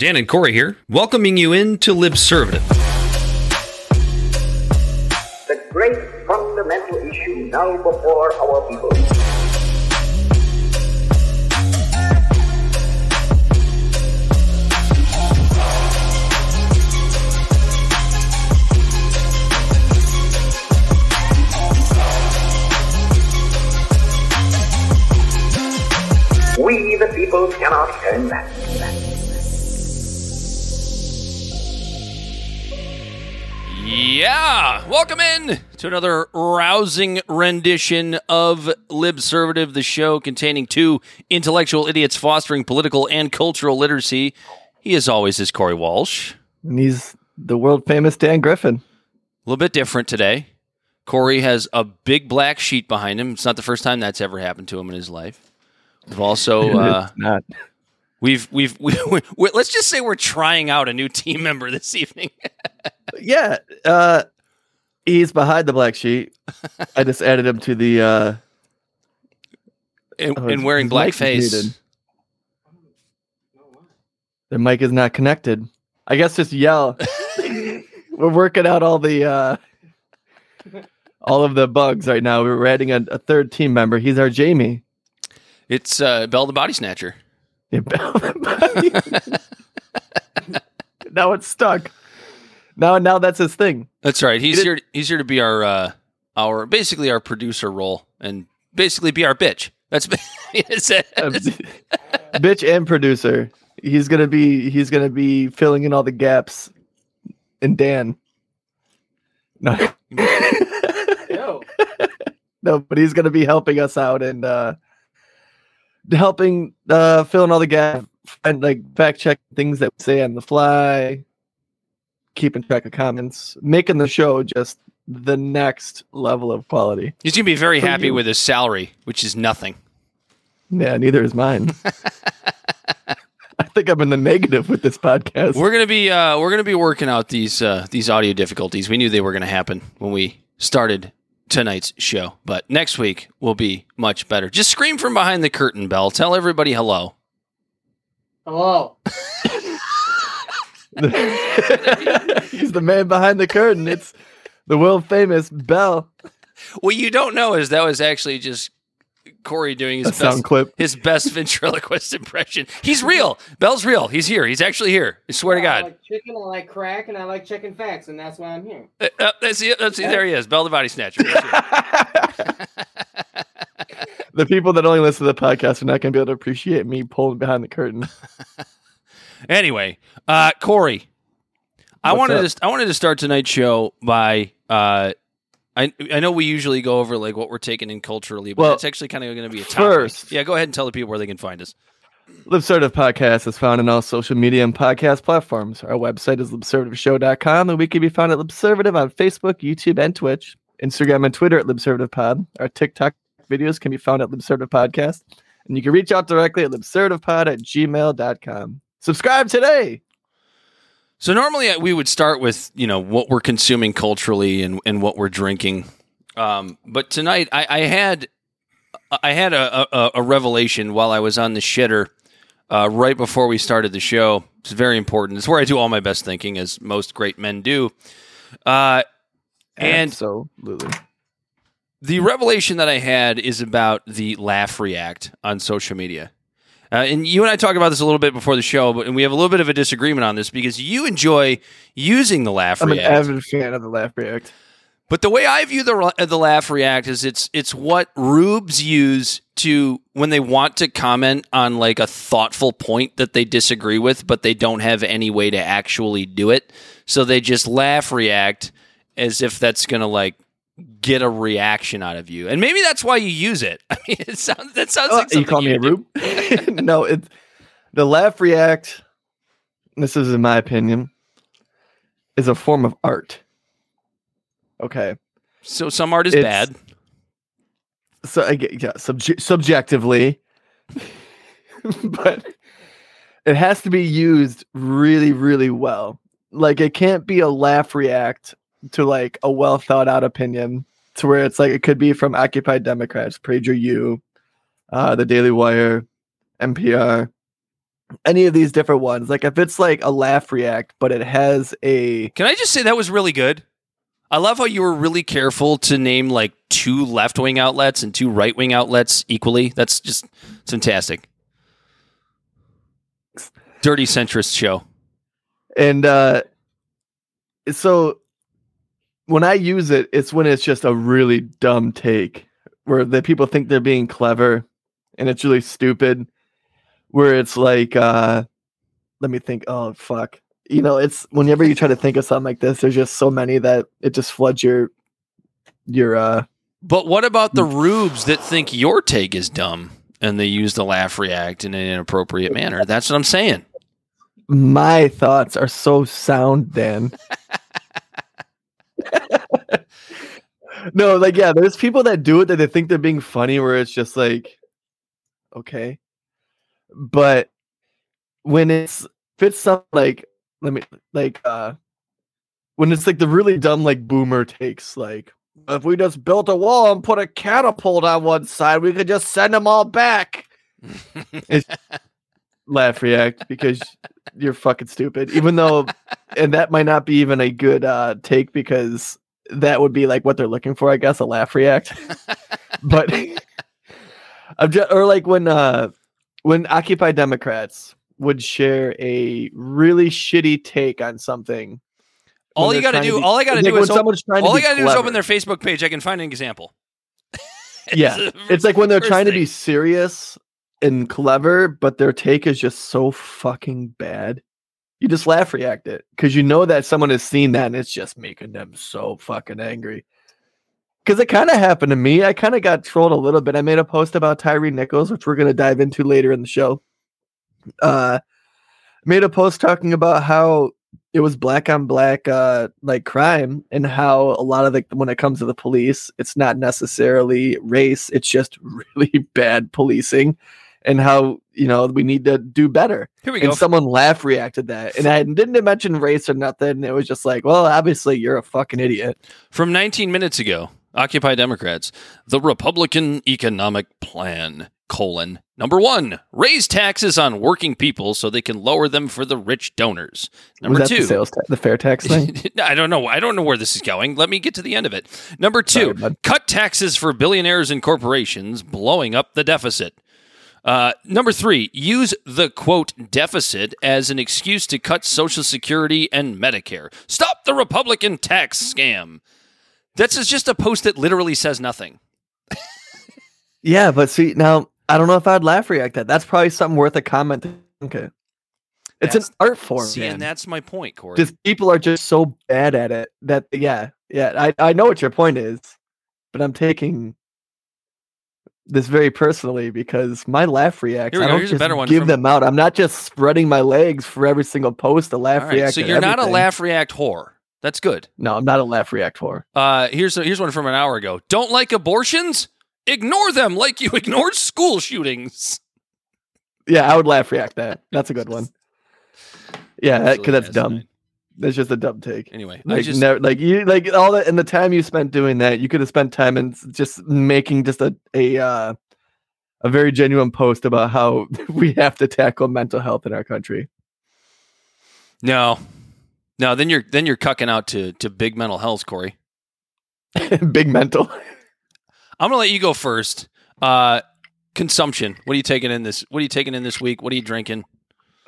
Dan and Corey here, welcoming you into Libservative. The great fundamental issue now before our people. We, the people, cannot turn back. Yeah, welcome in to another rousing rendition of Libservative, the show containing two intellectual idiots fostering political and cultural literacy. He, as always, is Corey Walsh. And he's the world famous Dan Griffin. A little bit different today. Corey has a big black sheet behind him. It's not the first time that's ever happened to him in his life. We've also uh, It's not. We've we've we, we, let's just say we're trying out a new team member this evening. Yeah. Uh, he's behind the black sheet. I just added him to the. Uh, and, Oh, and wearing his mic is blackface. the mic is not connected. I guess just yell. We're working out all the. Uh, all of the bugs right now. We're adding a, a third team member. He's our Jamie. It's uh, Bell the Body Snatcher. Yeah, now it's stuck. Now, now that's his thing. That's right. He's did- here. He's here to be our uh, our basically our producer role and basically be our bitch. That's is it. Bitch and producer. He's gonna be he's gonna be filling in all the gaps. And Dan. No. no, but he's gonna be helping us out and uh helping uh fill in all the gaps and like fact check things that we say on the fly, keeping track of comments, making the show just the next level of quality. He's gonna be very happy you. with his salary, which is nothing. Yeah, neither is mine. I think I'm in the negative with this podcast. We're gonna be uh, we're gonna be working out these uh, these audio difficulties. We knew they were gonna happen when we started tonight's show, but next week will be much better. Just scream from behind the curtain, Bell. Tell everybody hello. Hello. He's the man behind the curtain. It's the world famous Bell. What you don't know is that was actually just Corey doing A his sound best clip. his best ventriloquist impression. He's real. Bell's real. He's here. He's actually here. I swear to I God. like chicken, I like crack, and I like checking facts, and that's why I'm here. Uh, uh, that's it. That's it. There he is. Bell the Body Snatcher. The people that only listen to the podcast are not going to be able to appreciate me pulling behind the curtain. anyway, uh, Corey, I wanted up? to I wanted to start tonight's show by uh, I I know we usually go over like what we're taking in culturally, but Well, it's actually kind of going to be a topic. first- Yeah, go ahead and tell the people where they can find us. Libservative Podcast is found on all social media and podcast platforms. Our website is libservativeshow.com, and we can be found at Libservative on Facebook, YouTube, and Twitch. Instagram and Twitter at LibservativePod. Our TikTok videos can be found at Libservative Podcast. And you can reach out directly at libservativepod at gmail.com. Subscribe today. So normally uh, we would start with you know what we're consuming culturally and, and what we're drinking, um, but tonight I, I had I had a, a, a revelation while I was on the shitter uh, right before we started the show. It's very important. It's where I do all my best thinking, as most great men do. Uh, and Absolutely. the revelation that I had is about the laugh react on social media. Uh, and you and I talked about this a little bit before the show, but and we have a little bit of a disagreement on this because you enjoy using the laugh react. I'm an avid fan of the Laugh React. But the way I view the the laugh react is it's it's what rubes use to when they want to comment on like a thoughtful point that they disagree with, but they don't have any way to actually do it. So they just laugh react as if that's gonna like get a reaction out of you, and maybe that's why you use it. I mean, it sounds that sounds Oh, like you call me a do. rube? no, it's the laugh react. This is in my opinion, is a form of art. Okay, So some art is It's- bad. so I get yeah, subje- subjectively, but it has to be used really, really well. Like it can't be a laugh react to like a well thought out opinion to where it's like it could be from Occupied Democrats, Prager U, uh, the Daily Wire, NPR, any of these different ones. Like if it's like a laugh react, but it has a Can I just say that was really good? I love how you were really careful to name like two left wing outlets and two right wing outlets equally. That's just fantastic. Dirty centrist show. and uh so when I use it, it's when it's just a really dumb take where the people think they're being clever and it's really stupid. Where it's like, uh let me think, oh fuck. You know, it's whenever you try to think of something like this, there's just so many that it just floods your your uh But what about the rubes that think your take is dumb and they use the laugh react in an inappropriate manner? That's what I'm saying. my thoughts are so sound, Dan. no, like yeah, there's people that do it that they think they're being funny where it's just like okay. But when it's if it's something like let me like uh when it's like the really dumb like boomer takes like if we just built a wall and put a catapult on one side, we could just send them all back. Laugh react because you're fucking stupid. Even though, and that might not be even a good uh, take because that would be like what they're looking for, I guess, a laugh react. but I'm just, or like when uh when Occupy Democrats would share a really shitty take on something. all you got to do, all I got to do is op- someone's trying all I got to do is open their Facebook page. I can find an example. Yeah, It's like when they're trying to be serious and clever, but their take is just so fucking bad. You just laugh react it because you know that someone has seen that and it's just making them so fucking angry. Because it kind of happened to me. I kind of got trolled a little bit. I made a post about Tyre Nichols, which we're going to dive into later in the show. Uh, made a post talking about how it was black on black uh like crime and how a lot of the when it comes to the police it's not necessarily race it's just really bad policing and how you know we need to do better Here we go. someone laugh reacted that and i didn't mention race or nothing it was just like well obviously you're a fucking idiot From 19 minutes ago, Occupy Democrats, the Republican economic plan, colon, number one, raise taxes on working people so they can lower them for the rich donors. Number two, the sales ta- the fair tax thing I don't know. I don't know where this is going. Let me get to the end of it. Number two, Sorry, cut taxes for billionaires and corporations, blowing up the deficit. Uh, number three, use the quote deficit as an excuse to cut Social Security and Medicare. Stop the Republican tax scam. That's just a post that literally says nothing. yeah but see now i don't know if i'd laugh react that that's probably something worth a comment okay it's That's- an art form See, man. and that's my point, Corey. just people are just so bad at it that yeah yeah I, I know what your point is but i'm taking this very personally because my laugh reacts i don't a just better one give from- them out i'm not just spreading my legs for every single post to laugh right, react so you're not a laugh react whore. That's good. no i'm not a laugh react for Uh, here's here's one from an hour ago. Don't like abortions? Ignore them like you ignored school shootings. yeah i would laugh react that that's a good one yeah because Absolutely that's dumb. That's just a dumb take Anyway, I like just never, like you like all that and the time you spent doing that you could have spent time in s- just making just a a uh a very genuine post about how we have to tackle mental health in our country no, no. Then you're then you're cucking out to to big mental health, Corey. big mental I'm gonna let you go first. Uh, consumption. What are you taking in this? What are you taking in this week? What are you drinking?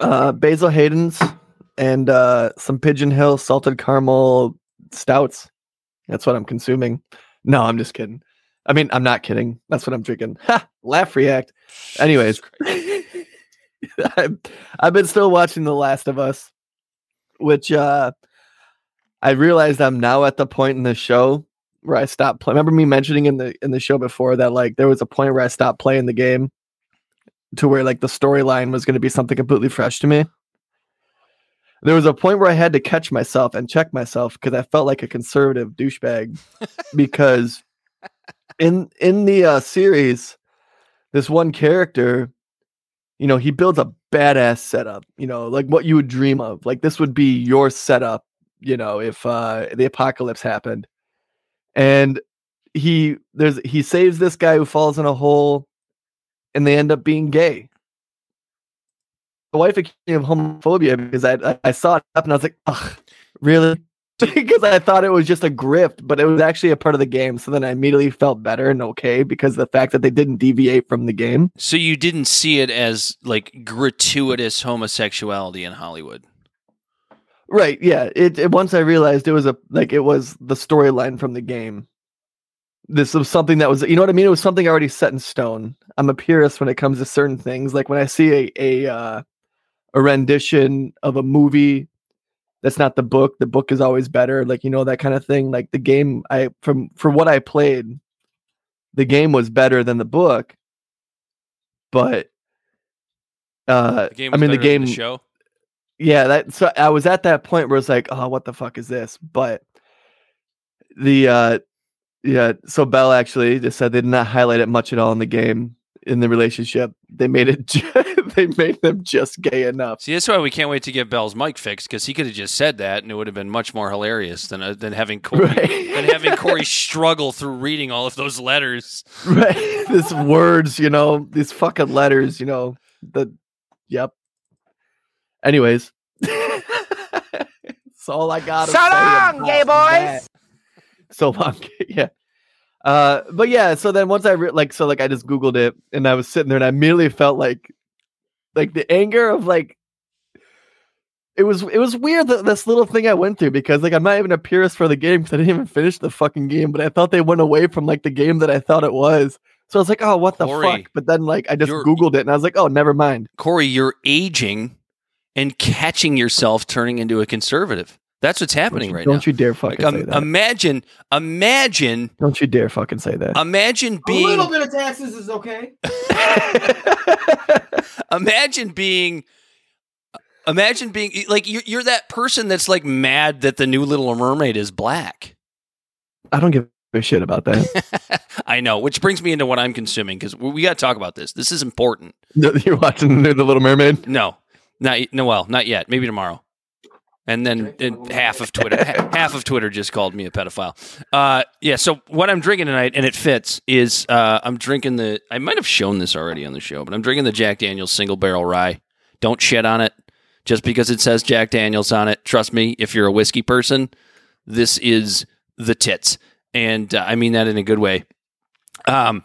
uh basil hayden's and uh some pigeon hill salted caramel stouts. That's what i'm consuming. No i'm just kidding. I mean i'm not kidding. That's what i'm drinking. Ha, laugh react. Anyways I've, I've been still watching the last of us which uh i realized i'm now at the point in the show where i stopped playing remember me mentioning in the in the show before that like there was a point where i stopped playing the game to where like the storyline was going to be something completely fresh to me there was a point where i had to catch myself and check myself because i felt like a conservative douchebag because in in the uh, series this one character you know he builds a badass setup you know like what you would dream of. Like this would be your setup you know if uh the apocalypse happened. And he there's he saves this guy who falls in a hole and they end up being gay wife accused me of homophobia because I I, saw it up and I was like, ugh, really? because I thought it was just a grift, but it was actually a part of the game. So then I immediately felt better and okay because the fact that they didn't deviate from the game. So you didn't see it as like gratuitous homosexuality in Hollywood. Right. Yeah. It, it once I realized it was a like it was the storyline from the game. This was something that was you know what I mean? It was something already set in stone. I'm a purist when it comes to certain things. Like when I see a a uh, a rendition of a movie that's not the book, the book is always better, like you know, that kind of thing. Like the game I from for what I played, the game was better than the book. But uh I mean the game the show. yeah that so i was at that point where it's like oh what the fuck is this but the uh yeah so bell actually just said they did not highlight it much at all in the game in the relationship they made it ju- they made them just gay enough. See, that's why we can't wait to get Bell's mic fixed because he could have just said that and it would have been much more hilarious than uh, than having Corey right. than having Corey struggle through reading all of those letters. right. These words you know these fucking letters you know the yep. Anyways. That's all i got So long, gay boys! so long yeah uh but yeah so then once i re- like so like i just googled it and i was sitting there and i immediately felt like like the anger of like it was it was weird that this little thing I went through because like I'm not even a purist for the game because I didn't even finish the fucking game, but I thought they went away from like the game that I thought it was. So I was like, oh, what the fuck? But then like I just googled it and I was like, oh, never mind. Corey, you're aging and catching yourself turning into a conservative. That's what's Don't happening you, right don't now. you dare fucking Like, say um, that. imagine, imagine, don't you dare fucking say that. imagine being A little bit of taxes is okay. imagine being, imagine being like you're, you're that person that's like mad that the new Little Mermaid is black. I don't give a shit about that. I know, which brings me into what I'm consuming because we, we got to talk about this. This is important. You're watching the, the Little Mermaid. No, not no. Well, not yet. Maybe tomorrow. And then and half of Twitter, half of Twitter just called me a pedophile. Uh, yeah. So what I'm drinking tonight, and it fits, is uh, I'm drinking the. I might have shown this already on the show, but I'm drinking the Jack Daniel's Single Barrel Rye. Don't shit on it just because it says Jack Daniel's on it. Trust me, if you're a whiskey person, this is the tits, and uh, I mean that in a good way. Um,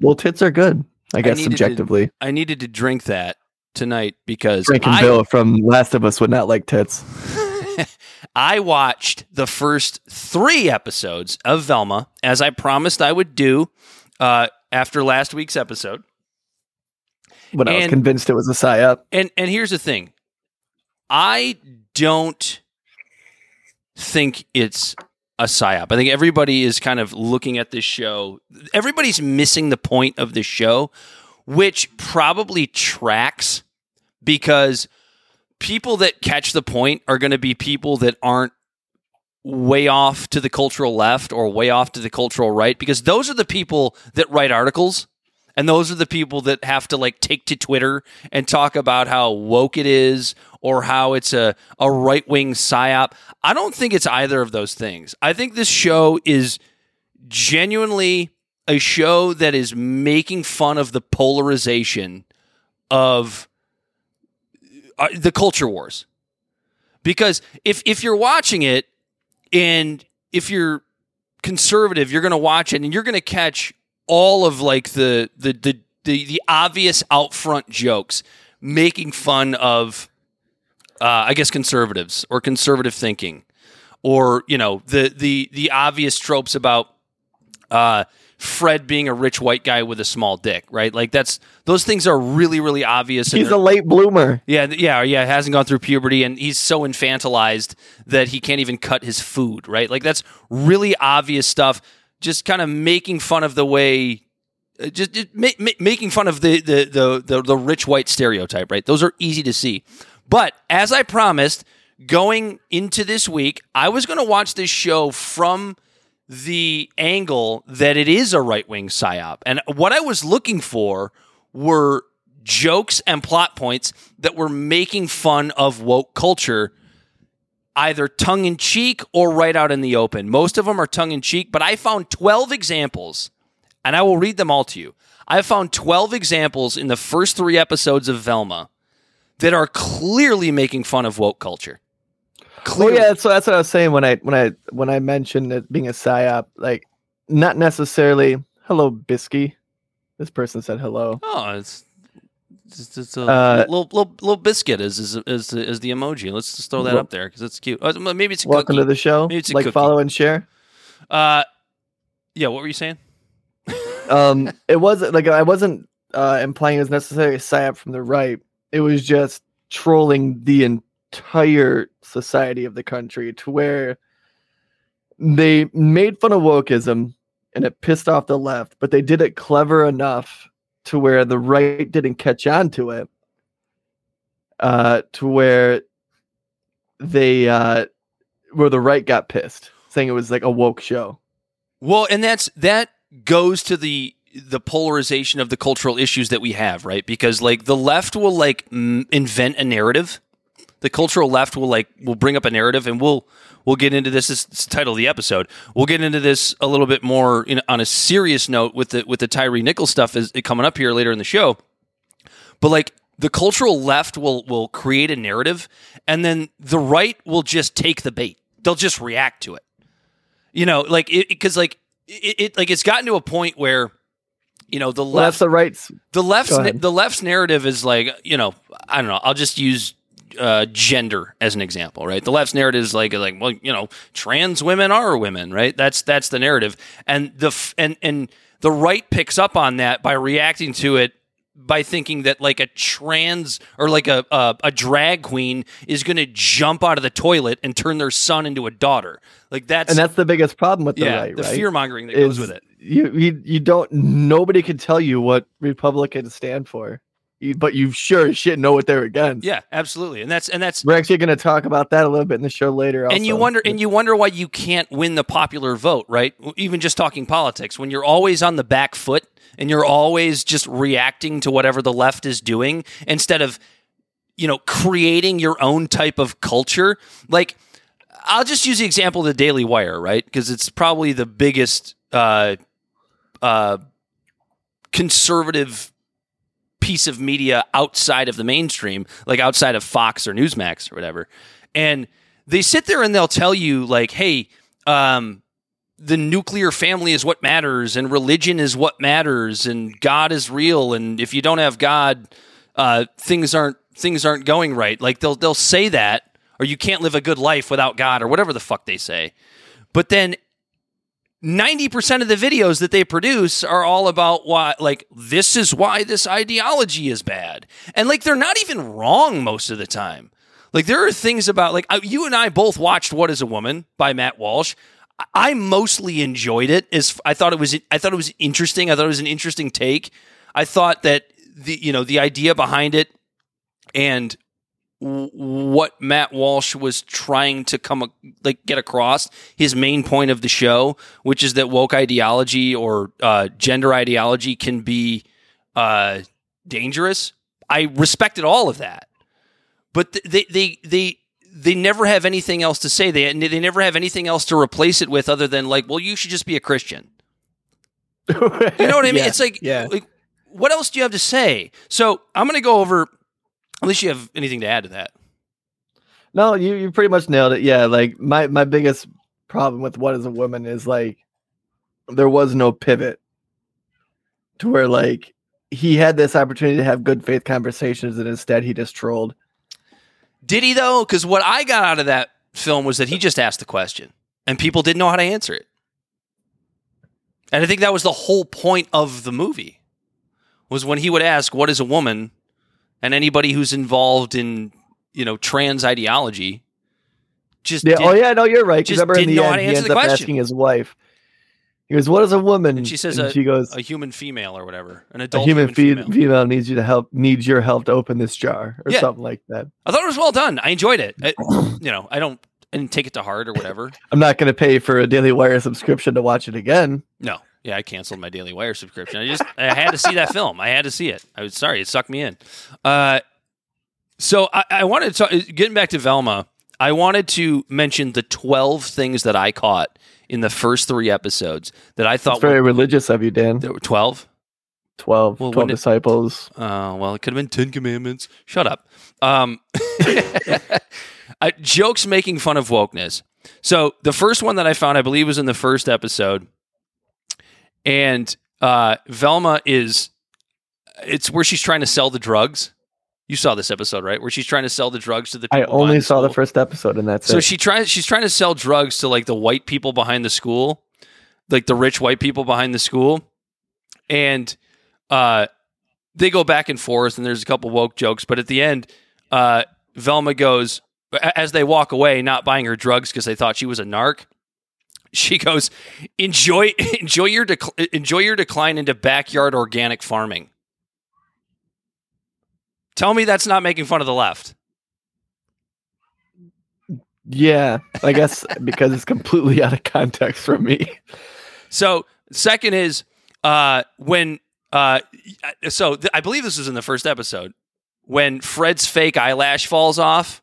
Well, tits are good, I guess, needed to- subjectively. I needed to drink that tonight because Frank and I, Bill from Last of Us would not like tits. I watched the first three episodes of Velma as I promised I would do uh, after last week's episode. When I was convinced it was a psyop. And and here's the thing, I don't think it's a psyop. I think everybody is kind of looking at this show. Everybody's missing the point of the show, which probably tracks because people that catch the point are going to be people that aren't way off to the cultural left or way off to the cultural right because those are the people that write articles and those are the people that have to like take to Twitter and talk about how woke it is or how it's a, a right wing psyop. I don't think it's either of those things. I think this show is genuinely a show that is making fun of the polarization of uh, the culture wars. Because if if you're watching it and if you're conservative, you're going to watch it and you're going to catch all of like the the the the, the obvious out front jokes making fun of uh, I guess conservatives or conservative thinking or you know the the the obvious tropes about uh, Fred being a rich white guy with a small dick, right? Like that's those things are really really obvious. He's a late bloomer. yeah, yeah, yeah. Hasn't gone through puberty, and he's so infantilized that he can't even cut his food. Right, like that's really obvious stuff. Just kind of making fun of the way, uh, just, just ma- ma- making fun of the, the the the the rich white stereotype. Right, those are easy to see. But as I promised, going into this week, I was going to watch this show from the angle that it is a right wing psyop. And what I was looking for were jokes and plot points that were making fun of woke culture, either tongue in cheek or right out in the open. Most of them are tongue in cheek, but I found 12 examples, and I will read them all to you. I found 12 examples in the first three episodes of Velma that are clearly making fun of woke culture. Oh yeah, so that's what I was saying when I when I when I mentioned it being a psyop. Like, not necessarily. Hello, Bisky. This person said hello. Oh, it's it's, it's a Uh, little, little little biscuit is is, is, is the emoji. Let's just throw that Wel- up there because it's cute. Uh, maybe it's a Welcome cookie. to the show. Maybe it's a like, cookie. follow, and share. uh, yeah. What were you saying? um it wasn't like i wasn't uh implying it was necessarily a psyop from the right it was just trolling the entire society of the country to where they made fun of wokeism and it pissed off the left but they did it clever enough to where the right didn't catch on to it uh to where they uh where the right got pissed saying it was like a woke show Well, and that's that goes to the the polarization of the cultural issues that we have, right? Because like the left will like m- invent a narrative. The cultural left will like will bring up a narrative, and we'll we'll get into this. This is the title of the episode. We'll get into this a little bit more in, on a serious note with the with the Tyre Nichols stuff is coming up here later in the show. But like the cultural left will will create a narrative, and then the right will just take the bait. They'll just react to it. You know, like it because like it, it like it's gotten to a point where you know the well left that's the right's the left's Go na- ahead. the left's narrative is like you know I don't know I'll just use uh, gender as an example right? The left's narrative is like like well you know trans women are women right? That's that's the narrative. And the f- and and the right picks up on that by reacting to it by thinking that like a trans or like a a, a drag queen is going to jump out of the toilet and turn their son into a daughter. Like that's, and that's the biggest problem with the yeah right the right? fear mongering that goes is with it. You, you you don't nobody can tell you what Republicans stand for, but you sure as shit know what they're against. yeah absolutely and that's and that's We're actually going to talk about that a little bit in the show later. and you wonder and you wonder why you can't win the popular vote right even just talking politics when you're always on the back foot and you're always just reacting to whatever the left is doing instead of you know creating your own type of culture like i'll just use the example of the daily wire right because it's probably the biggest uh uh conservative piece of media outside of the mainstream, like outside of Fox or Newsmax or whatever. And they sit there and they'll tell you, like, hey, um, the nuclear family is what matters, and religion is what matters, and God is real, and if you don't have God, uh, things aren't things aren't going right. Like they'll they'll say that, or you can't live a good life without God, or whatever the fuck they say. But then 90% of the videos that they produce are all about why like this is why this ideology is bad. And like they're not even wrong most of the time. Like there are things about like you and i both watched what is a woman by matt walsh. I- mostly enjoyed it as i thought it was i thought it was interesting. I thought it was an interesting take. I thought that the you know the idea behind it and what Matt Walsh was trying to come like get across his main point of the show, which is that woke ideology or uh, gender ideology can be uh, dangerous. I respected all of that, but they they they they never have anything else to say. They they never have anything else to replace it with other than like, well, you should just be a Christian. You know what I mean? Yeah, It's like, yeah. like, what else do you have to say? So I'm going to go over. Unless you have anything to add to that. No, you you pretty much nailed it. Yeah, like my my biggest problem with what is a woman is like there was no pivot to where like he had this opportunity to have good faith conversations and instead he just trolled. Did he though? Because what I got out of that film was that he just asked the question, and people didn't know how to answer it. And I think that was the whole point of the movie, was when he would ask, "What is a woman?" And anybody who's involved in you know trans ideology just Yeah, oh yeah, no, you're right. just Remember in didn't the know how end, to he answer ends the up question. asking his wife. He goes, "What is a woman?" And she says and a- she goes, a human female or whatever, an "A adult human, fe- female. female. needs you to help, needs your help to open this jar, or Yeah. something like that." I thought it was well done. I enjoyed it. I, you know, I don't I didn't take it to heart or whatever. I'm not going to pay for a Daily Wire subscription to watch it again. No. Yeah, I canceled my Daily Wire subscription. I just I had to see that film. I had to see it. I was sorry, it sucked me in. Uh, so I, I wanted to talk, getting back to Velma. I wanted to mention the twelve things that I caught in the first three episodes that I thought very were, religious of you, Dan. there were twelve. 12, Well, 12 wouldn't it- disciples. Uh, well, it could have been Ten Commandments. Shut up. Um, uh, jokes making fun of wokeness. So the first one that I found, I believe, was in the first episode, and uh, Velma is. It's where she's trying to sell the drugs. You saw this episode, right? Where she's trying to sell the drugs to the. I only saw the first episode, and that's So it. she tries. She's trying to sell drugs to like the white people behind the school, like the rich white people behind the school, and uh, they go back and forth. And there's a couple woke jokes, but at the end, uh, Velma goes as they walk away, not buying her drugs because they thought she was a narc. She goes, enjoy enjoy your dec- enjoy your decline into backyard organic farming. Tell me that's not making fun of the left. yeah, I guess because it's completely out of context for me. So second is uh, when uh, so th- I believe this was in the first episode when Fred's fake eyelash falls off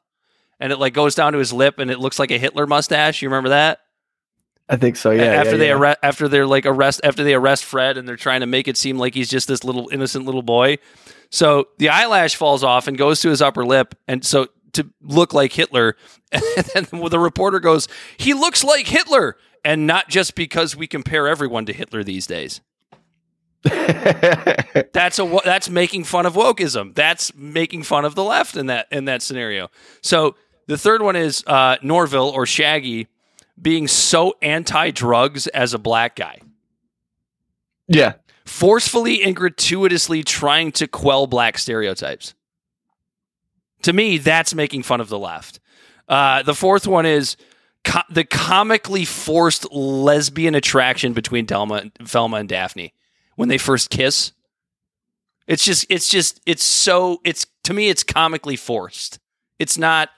and it like goes down to his lip and it looks like a Hitler mustache. You remember that? I think so. Yeah. after yeah, they yeah. arrest after they're like arrest after they arrest Fred and they're trying to make it seem like he's just this little innocent little boy. So the eyelash falls off and goes to his upper lip and so to look like Hitler and then the reporter goes, "He looks like Hitler." And not just because we compare everyone to Hitler these days. That's a that's making fun of wokeism. That's making fun of the left in that in that scenario. So the third one is uh, Norville or Shaggy being so anti-drugs as a black guy, yeah. forcefully and gratuitously trying to quell black stereotypes. To me, that's making fun of the left. Uh, the fourth one is co- the comically forced lesbian attraction between Delma, Velma and Daphne when they first kiss. It's just, it's just, it's so, it's to me, it's comically forced. It's not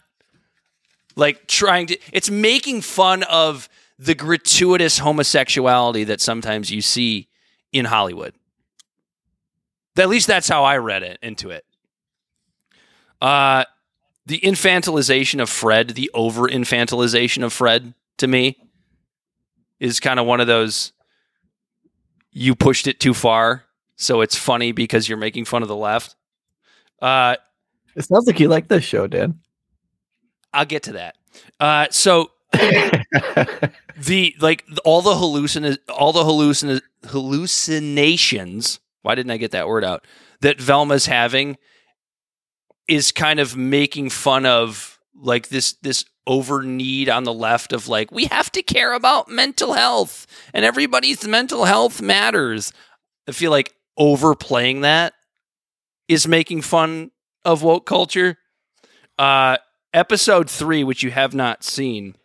like trying to, it's making fun of the gratuitous homosexuality that sometimes you see in Hollywood. At least that's how I read it into it. Uh, the infantilization of Fred, the over infantilization of Fred, to me, is kind of one of those. You pushed it too far, so it's funny because you're making fun of the left. Uh, It sounds like you like this show, Dan. I'll get to that. Uh, so the like all the hallucin all the hallucin hallucinations. Why didn't I get that word out? That Velma's having is kind of making fun of like this this over need on the left of like we have to care about mental health and everybody's mental health matters. I feel like overplaying that is making fun of woke culture. Uh episode 3 which you have not seen.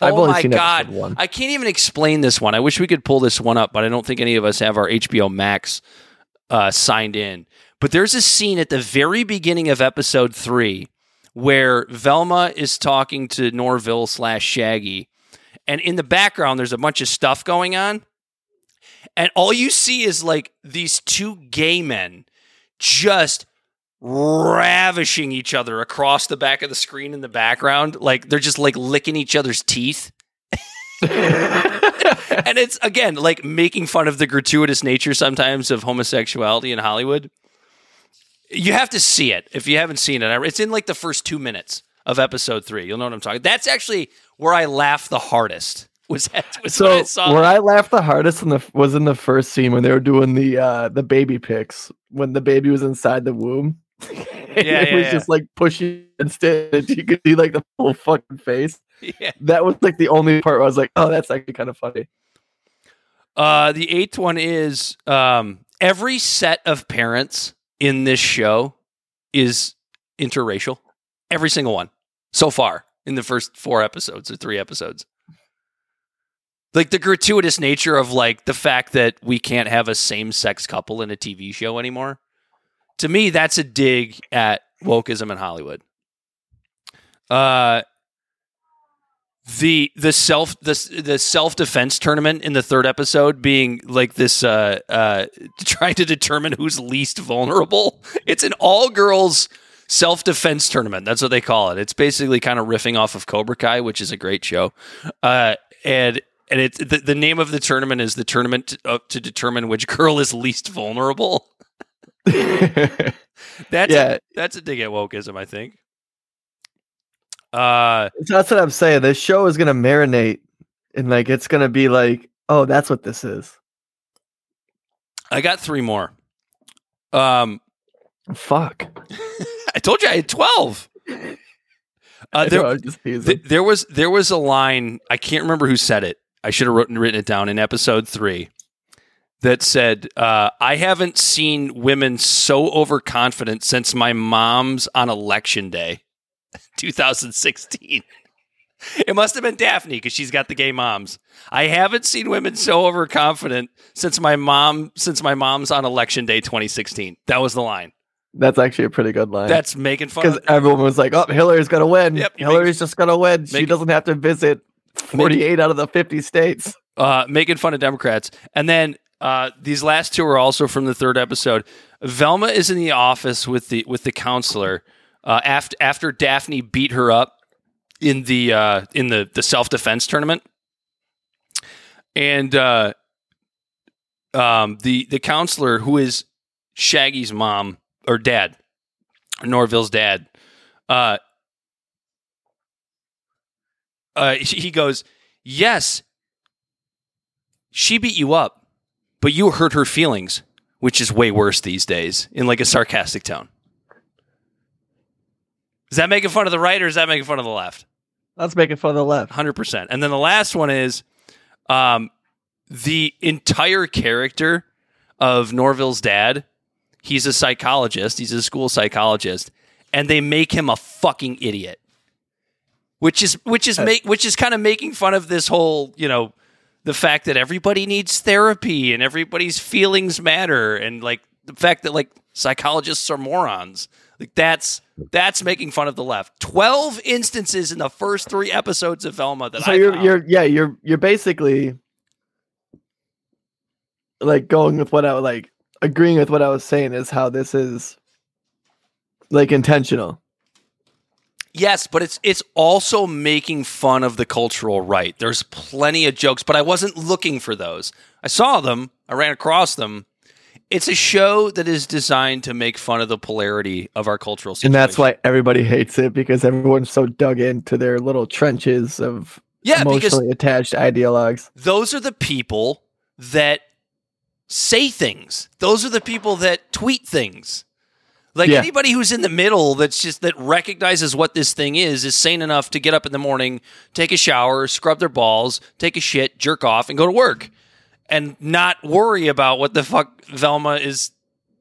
I've oh my god. I can't even explain this one. I wish we could pull this one up, but I don't think any of us have our HBO Max uh, signed in. But there's a scene at the very beginning of episode three where Velma is talking to Norville slash Shaggy, and in the background there's a bunch of stuff going on, and all you see is like these two gay men just ravishing each other across the back of the screen in the background like they're just like licking each other's teeth and it's again like making fun of the gratuitous nature sometimes of homosexuality in Hollywood. You have to see it if you haven't seen it. It's in like the first two minutes of episode three. You'll know what I'm talking. That's actually where I laughed the hardest. Was that was when I so saw where that. I laughed the hardest in the was in the first scene when they were doing the uh the baby pics when the baby was inside the womb. It yeah, was yeah. just like pushing instead. And you could see like the full fucking face. Yeah. That was like the only part where I was like, oh, that's actually kind of funny. Uh, the eighth one is um, every set of parents in this show is interracial. Every single one so far in the first four episodes or three episodes. Like the gratuitous nature of like the fact that we can't have a same sex couple in a TV show anymore. To me, that's a dig at wokeism in Hollywood. Uh, the the self the the self defense tournament in the third episode being like this uh uh trying to determine who's least vulnerable. It's an all girls self defense tournament. That's what they call it. It's basically kind of riffing off of Cobra Kai, which is a great show. Uh and and it's the, the name of the tournament is the tournament to, uh, to determine which girl is least vulnerable. That's yeah, a, that's a dig at wokeism, I think. Uh, that's what I'm saying. This show is gonna marinate, and like it's gonna be like, oh, that's what this is. I got three more. Um, Fuck. I told you I had twelve. Uh, there, know, th- there was there was a line I can't remember who said it. I should have written written it down in episode three that said, uh, "I haven't seen women so overconfident since my mom's on election day, 2016." It must have been Daphne because she's got the gay moms. I haven't seen women so overconfident since my mom since my mom's on election day 2016. That was the line. That's actually a pretty good line. That's making fun. because everyone was like, "Oh, Hillary's gonna win. Yep, Hillary's just gonna win. she doesn't have to visit 48 out of the 50 states." uh, making fun of Democrats. And then uh, these last two are also from the third episode. Velma is in the office with the with the counselor uh, after after Daphne beat her up in the uh, in the the self defense tournament, and uh, um, the the counselor who is Shaggy's mom or dad, Norville's dad. Uh, uh, he he goes, yes, she beat you up, but you hurt her feelings, which is way worse these days, in like a sarcastic tone. Is that making fun of the right or is that making fun of the left? That's making fun of the left. 100%. And then the last one is um, the entire character of Norville's dad. He's a psychologist, he's a school psychologist, and they make him a fucking idiot. Which is which is make which is kind of making fun of this whole, you know, the fact that everybody needs therapy and everybody's feelings matter and like the fact that like psychologists are morons. Like that's that's making fun of the left. Twelve instances in the first three episodes of Velma that So I you're found. you're yeah you're you're basically like going with what I was like agreeing with what I was saying is how this is like intentional. Yes, but it's it's also making fun of the cultural right. There's plenty of jokes, but I wasn't looking for those. I saw them, I ran across them. It's a show that is designed to make fun of the polarity of our cultural situation. And that's why everybody hates it because everyone's so dug into their little trenches of yeah, emotionally attached ideologues. those are the people that say things. Those are the people that tweet things. Like Yeah. anybody who's in the middle that's just that recognizes what this thing is is sane enough to get up in the morning, take a shower, scrub their balls, take a shit, jerk off and go to work and not worry about what the fuck Velma is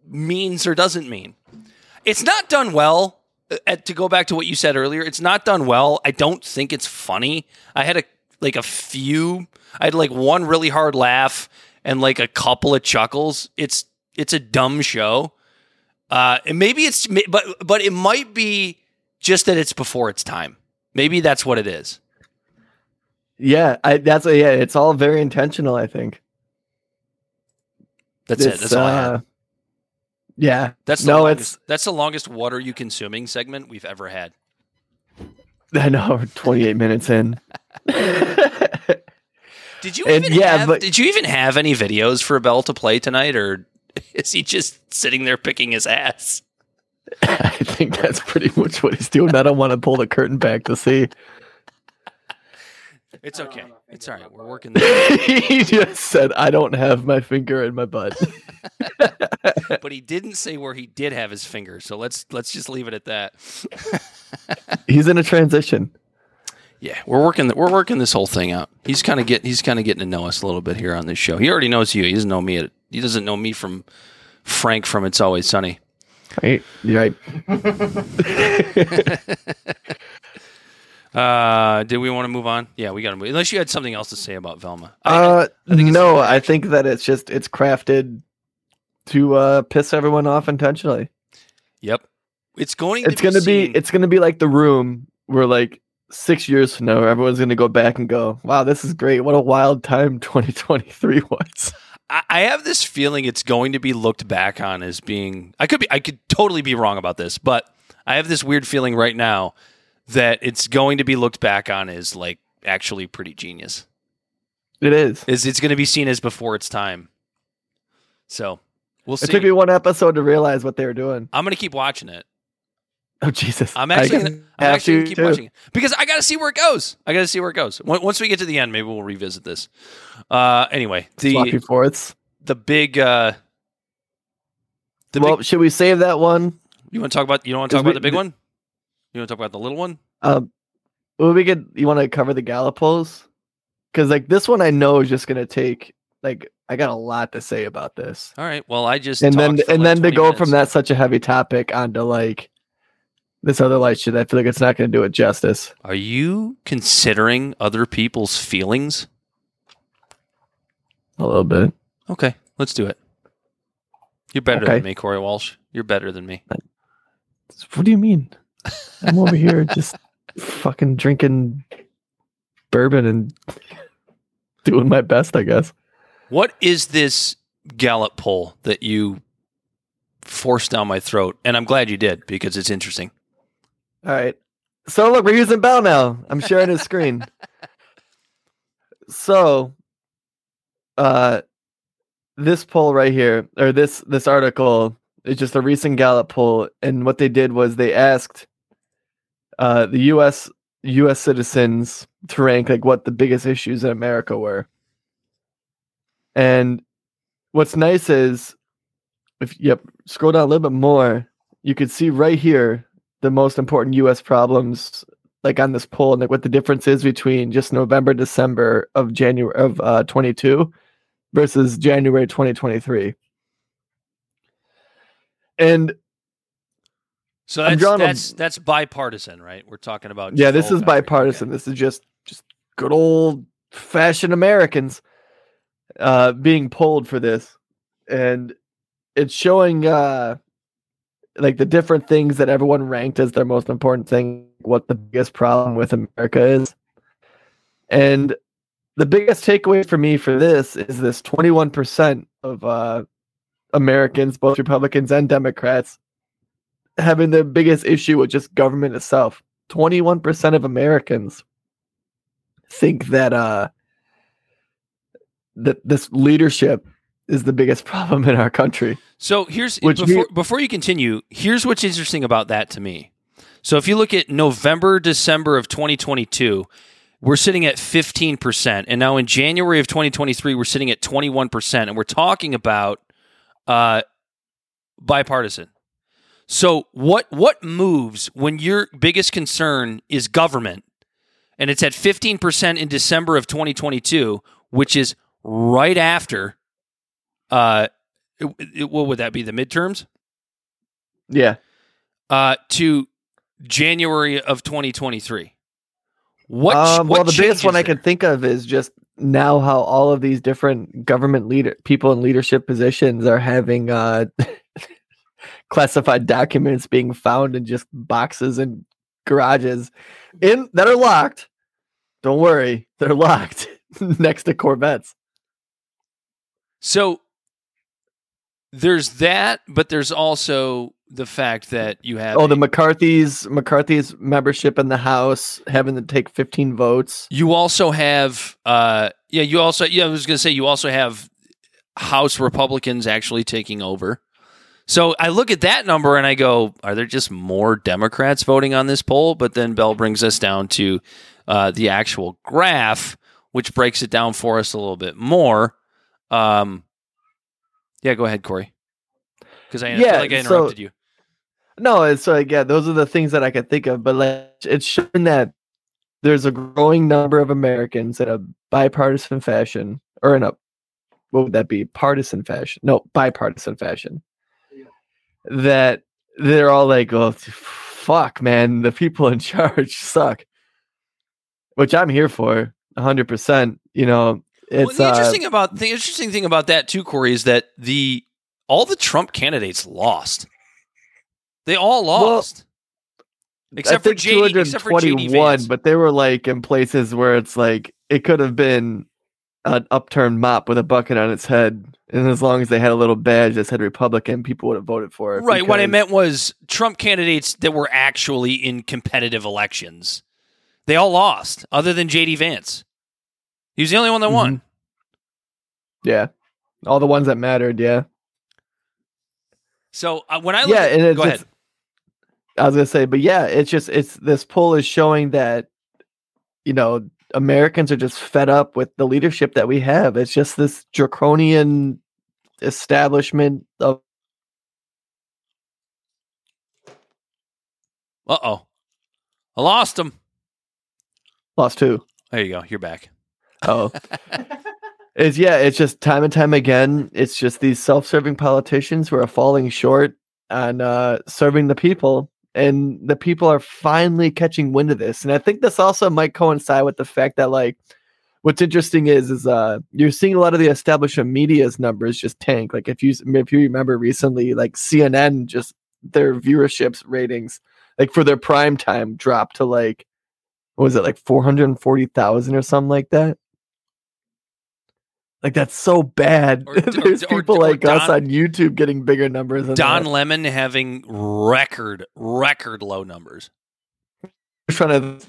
means or doesn't mean. It's not done well. Uh, to go back to what you said earlier, it's not done well. I don't think it's funny. I had a like a few. I had like one really hard laugh and like a couple of chuckles. It's it's a dumb show. Uh, and maybe it's but but it might be just that it's before its time. Maybe that's what it is. Yeah, I that's yeah, it's all very intentional, I think. That's it. It's, That's all I had. uh, Yeah. That's the no, longest, that's the longest. What are you consuming segment we've ever had. I know 28 minutes in. Did you And even yeah, have, but- did you even have any videos for Bell to play tonight, or is he just sitting there picking his ass? I think that's pretty much what he's doing. I don't want to pull the curtain back to see. It's okay. It's all right. We're working. He just said, I don't have my finger in my butt. but he didn't say where he did have his finger. So let's let's just leave it at that. he's in a transition. Yeah, we're working. The, we're working this whole thing out. He's kind of get. He's kind of getting to know us a little bit here on this show. He already knows you. He doesn't know me. At, he doesn't know me from Frank from It's Always Sunny. Right? You're right. Uh, did we want to move on? Yeah, we got to move. Unless you had something else to say about Velma. I- Uh, I think it's- no, I think that it's just it's crafted to uh, piss everyone off intentionally. yep. It's going. To It's gonna be seen- it's gonna be like the room where like six years from now everyone's gonna go back and go, Wow, this is great. What a wild time 2023 was. I have this feeling it's going to be looked back on as being. I could be. I could totally be wrong about this, but I have this weird feeling right now that it's going to be looked back on as like actually pretty genius. It is. Is it's going to be seen as before its time. So we'll see. It took me one episode to realize what they were doing. I'm going to keep watching it. Oh Jesus! I'm actually gonna, I'm actually gonna keep too. watching it because I got to see where it goes. I got to see where it goes. Once once we get to the end, maybe we'll revisit this. Uh, anyway, Sloppy the fourths. the big uh, the well, big. should we save that one? You want to talk about? You don't want to talk we- about the big one? You want to talk about the little one? Um, well, we could. You want to cover the Gallipos? Because like this one, I know is just gonna take like I got a lot to say about this, All right. Well, I just and then and like then to go minutes. from that such a heavy topic onto like this other light shit, I feel like it's not gonna do it justice. Are you considering other people's feelings? A little bit. Okay, let's do it. You're better Okay. than me, Corey Walsh. You're better than me. What do you mean? I'm over here just fucking drinking bourbon and doing my best, I guess. What is this Gallup poll that you forced down my throat? And I'm glad you did because it's interesting. All right. So look, we're using Bell now. I'm sharing his screen. So uh this poll right here, or this this article is just a recent Gallup poll, and what they did was they asked uh the US US citizens to rank like what the biggest issues in America were. And what's nice is if you scroll down a little bit more, you could see right here the most important US problems like on this poll and like what the difference is between just November, December of January of uh 22 versus January 2023. And So I'm that's a- that's, that's bipartisan, right? We're talking about yeah, this is bipartisan. Okay. This is just just good old fashioned Americans uh being polled for this. And it's showing uh like the different things that everyone ranked as their most important thing, what the biggest problem with America is. And the biggest takeaway for me for this is this 21% of uh Americans, both Republicans and Democrats, having the biggest issue with just government itself. 21% of Americans think that uh that this leadership is the biggest problem in our country. So here's Which before, me- before you continue, here's what's interesting about that to me. So if you look at November, December of 2022, we're sitting at 15%. And now in January of 2023, we're sitting at 21%. And we're talking about uh, bipartisan. So what what moves when your biggest concern is government and it's at 15% in December of 2022, which is right after uh it, it- what would that be the midterms Yeah. uh to January of 2023 what um, what well, the biggest one I can think of is just now how all of these different government leader people in leadership positions are having uh, classified documents being found in just boxes and garages in that are locked. Don't worry, they're locked next to Corvettes. So there's that, but there's also the fact that you have Oh, the McCarthy's McCarthy's membership in the House having to take 15 votes. you also have uh yeah, you also yeah, I was going to say you also have House Republicans actually taking over. So I look at that number and I go, are there just more Democrats voting on this poll? But then Bell brings us down to uh, the actual graph, which breaks it down for us a little bit more. Um, yeah, go ahead, Corey. Because I, Yeah, feel like I so- interrupted you. No, it's like yeah, those are the things that I could think of, but like it's showing that there's a growing number of Americans in a bipartisan fashion, or in a what would that be? Partisan fashion? No, bipartisan fashion. That they're all like, "Oh, fuck, man, the people in charge suck," which I'm here for, hundred percent. You know, Well, it's the uh, interesting about the interesting thing about that too, Corey, is that the all the Trump candidates lost. They all lost, except I for JD, except for JD 221, Vance. but they were like in places where it's like it could have been an upturned mop with a bucket on its head, and as long as they had a little badge that said Republican, people would have voted for it. right. What I meant was Trump candidates that were actually in competitive elections. They all lost, other than JD Vance. He was the only one that won. Yeah. All the ones that mattered, yeah. So uh, when I look yeah, at, and go ahead. I was gonna say, but yeah, it's just it's this poll is showing that you know Americans are just fed up with the leadership that we have. It's just this draconian establishment of Uh oh, I lost him. lost two. There you go. You're back. Oh, it's yeah, it's just time and time again. It's just these self-serving politicians who are falling short on uh, serving the people, and the people are finally catching wind of this. And I think this also might coincide with the fact that like what's interesting is is uh you're seeing a lot of the establishment media's numbers just tank. Like if you if you remember recently, like CNN just their viewerships ratings like for their prime time dropped to like what was it like 440,000 or something like that? Like that's so bad. Or- There's or- people or like us Don- on YouTube getting bigger numbers than Don that. Lemon having record record low numbers. trying to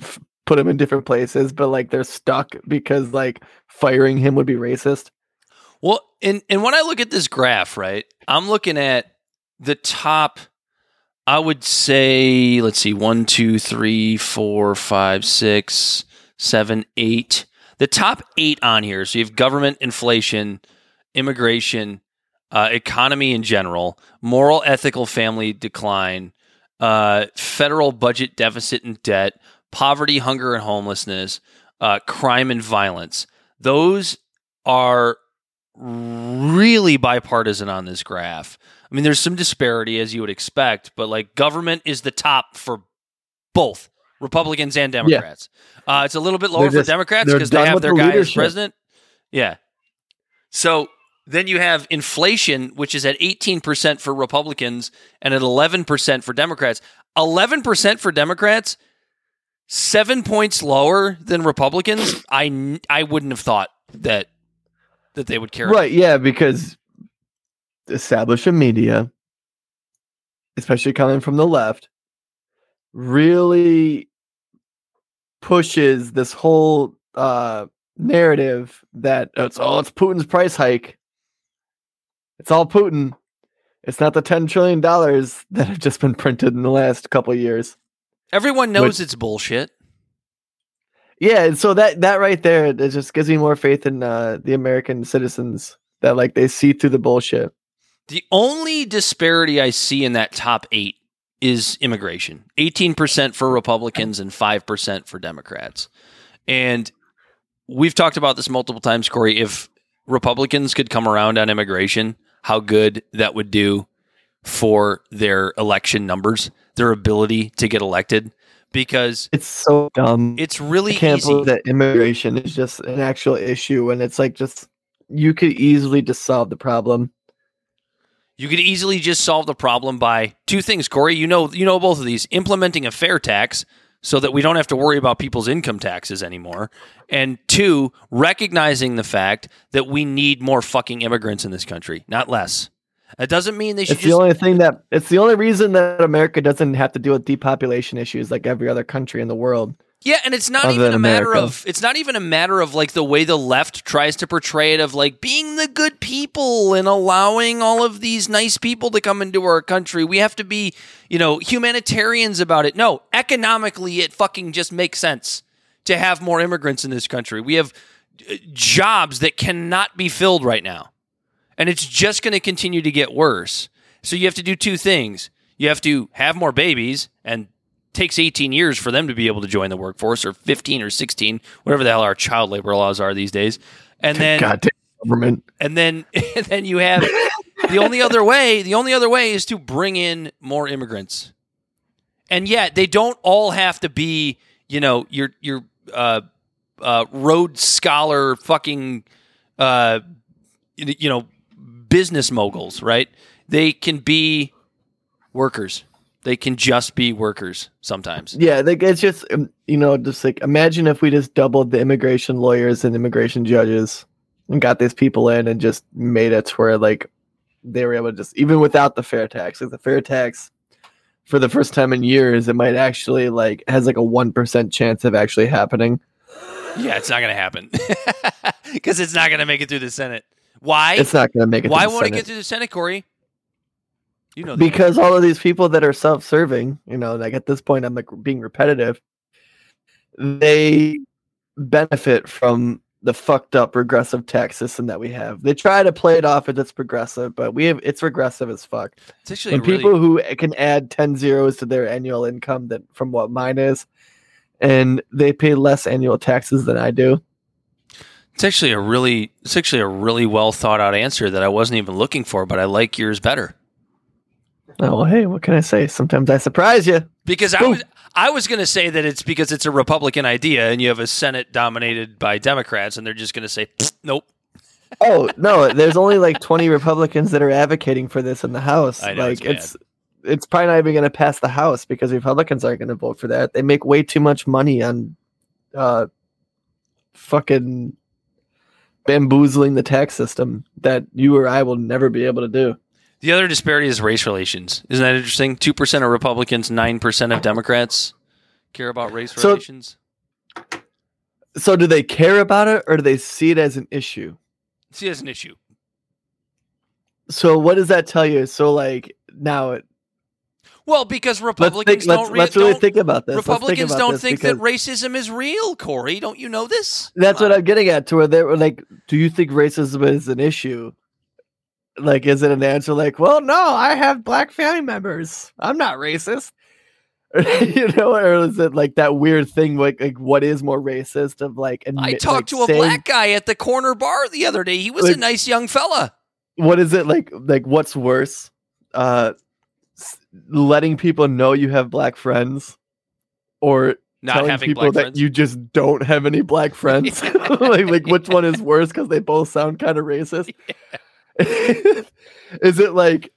put him in different places, but like they're stuck because like firing him would be racist. Well, and and when I look at this graph, right, I'm looking at the top. I would say, let's see, one, two, three, four, five, six, seven, eight. The top eight on here. So you have government, inflation, immigration, uh, economy in general, moral, ethical, family decline, uh, federal budget deficit and debt, poverty, hunger, and homelessness, uh, crime and violence. Those are really bipartisan on this graph. I mean, there's some disparity as you would expect, but like government is the top for both Republicans and Democrats. Uh, it's a little bit lower They're for Democrats because they have their the guy as president. Yeah. So then you have inflation, which is at 18% for Republicans and at 11% for Democrats. 11% for Democrats, seven points lower than Republicans. I, I wouldn't have thought that that they would care. Right, yeah, because establishment media, especially coming from the left, really pushes this whole uh narrative that it's all it's Putin's price hike. It's all Putin. It's not the ten trillion dollars that have just been printed in the last couple of years. Everyone knows Which- it's bullshit. Yeah, and so that that right there, it just gives me more faith in uh, the American citizens that like they see through the bullshit. The only disparity I see in that top eight is immigration 18% for Republicans and 5% for Democrats. And we've talked about this multiple times, Corey. If Republicans could come around on immigration, how good that would do for their election numbers, their ability to get elected, because It's so dumb. it's really I can't easy. believe that immigration is just an actual issue, and it's like just you could easily just solve the problem. You could easily just solve the problem by two things, Corey. You know, you know both of these: implementing a fair tax so that we don't have to worry about people's income taxes anymore, and two, recognizing the fact that we need more fucking immigrants in this country, not less. That doesn't mean they should It's the just. only thing that it's the only reason that America doesn't have to deal with depopulation issues like every other country in the world. Yeah, and it's not even a matter America. of it's not even a matter of like the way the left tries to portray it of like being the good people and allowing all of these nice people to come into our country. We have to be, you know, humanitarians about it. No, economically it fucking just makes sense to have more immigrants in this country. We have uh, jobs that cannot be filled right now. And it's just going to continue to get worse. So you have to do two things. You have to have more babies and takes 18 years for them to be able to join the workforce or 15 or 16 whatever the hell our child labor laws are these days. And then Goddamn government. and then and then you have the only other way the only other way is to bring in more immigrants. And yet they don't all have to be you know your your uh, uh, Rhodes scholar fucking uh, you know business moguls right? They can be workers they can just be workers sometimes Yeah, like it's just um, you know, just like imagine if we just doubled the immigration lawyers and immigration judges and got these people in and just made it to where like they were able to just even without the fair tax, like the fair tax for the first time in years, it might actually like has like a one percent chance of actually happening. Yeah, it's not going to happen because it's not going to make it through the Senate. Why? It's not going to make it. Why won't it get through the Senate, Corey? You know because all of these people that are self-serving, you know, like at this point, I'm like being repetitive. They benefit from the fucked up regressive tax system that we have. They try to play it off as it's progressive, but we have it's regressive as fuck. it's actually And really, people who eh, can add 10 zeros to their annual income that from what mine is, and they pay less annual taxes than I do. it's actually a really, it's actually a really well thought out answer that I wasn't even looking for, but I like yours better Oh well, hey, what can I say? Sometimes I surprise you. because I was, I was going to say that it's because it's a Republican idea and you have a Senate dominated by Democrats, and they're just going to say, nope. Oh no, there's only like 20 Republicans that are advocating for this in the House. I know, like it's it's it's probably not even going to pass the House because Republicans aren't going to vote for that. They make way too much money on uh fucking bamboozling the tax system that you or I will never be able to do. The other disparity is race relations. Isn't that interesting? 2% of Republicans, 9% of Democrats care about race So- relations. So do they care about it or do they see it as an issue? See, it as an issue. So what does that tell you? So like now it Well, because let's Republicans think, let's, don't, re- let's really don't- think about this. Let's think Republicans about don't this think that racism is real, Corey. Don't you know this? That's Come what on. I'm getting at. To where they were like, "Do you think racism is an issue?" Like, is it an answer like, "Well, no, I have black family members. I'm not racist," you know, or is it like that weird thing? Like, like what is more racist of like? I talked like, to a saying- black guy at the corner bar the other day. He was a nice young fella. What is it like? Like, what's worse? Uh, letting people know you have black friends, or Not telling having people black that friends. you just don't have any black friends. like, like which one is worse? Because they both sound kind of racist. is it like,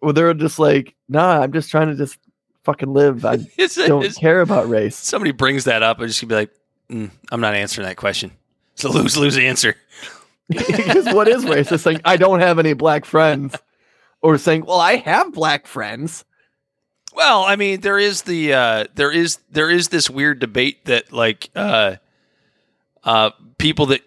well, they're just like, nah, I'm just trying to just fucking live. I Is it- don't is- care about race. somebody brings that up, I'm just gonna be like, "Mm, I'm not answering that question. It's a lose lose answer. Because what is racist? Saying I don't have any black friends, or saying, well, I have black friends. Well, I mean, there is the uh, there is there is this weird debate that like uh, uh, people that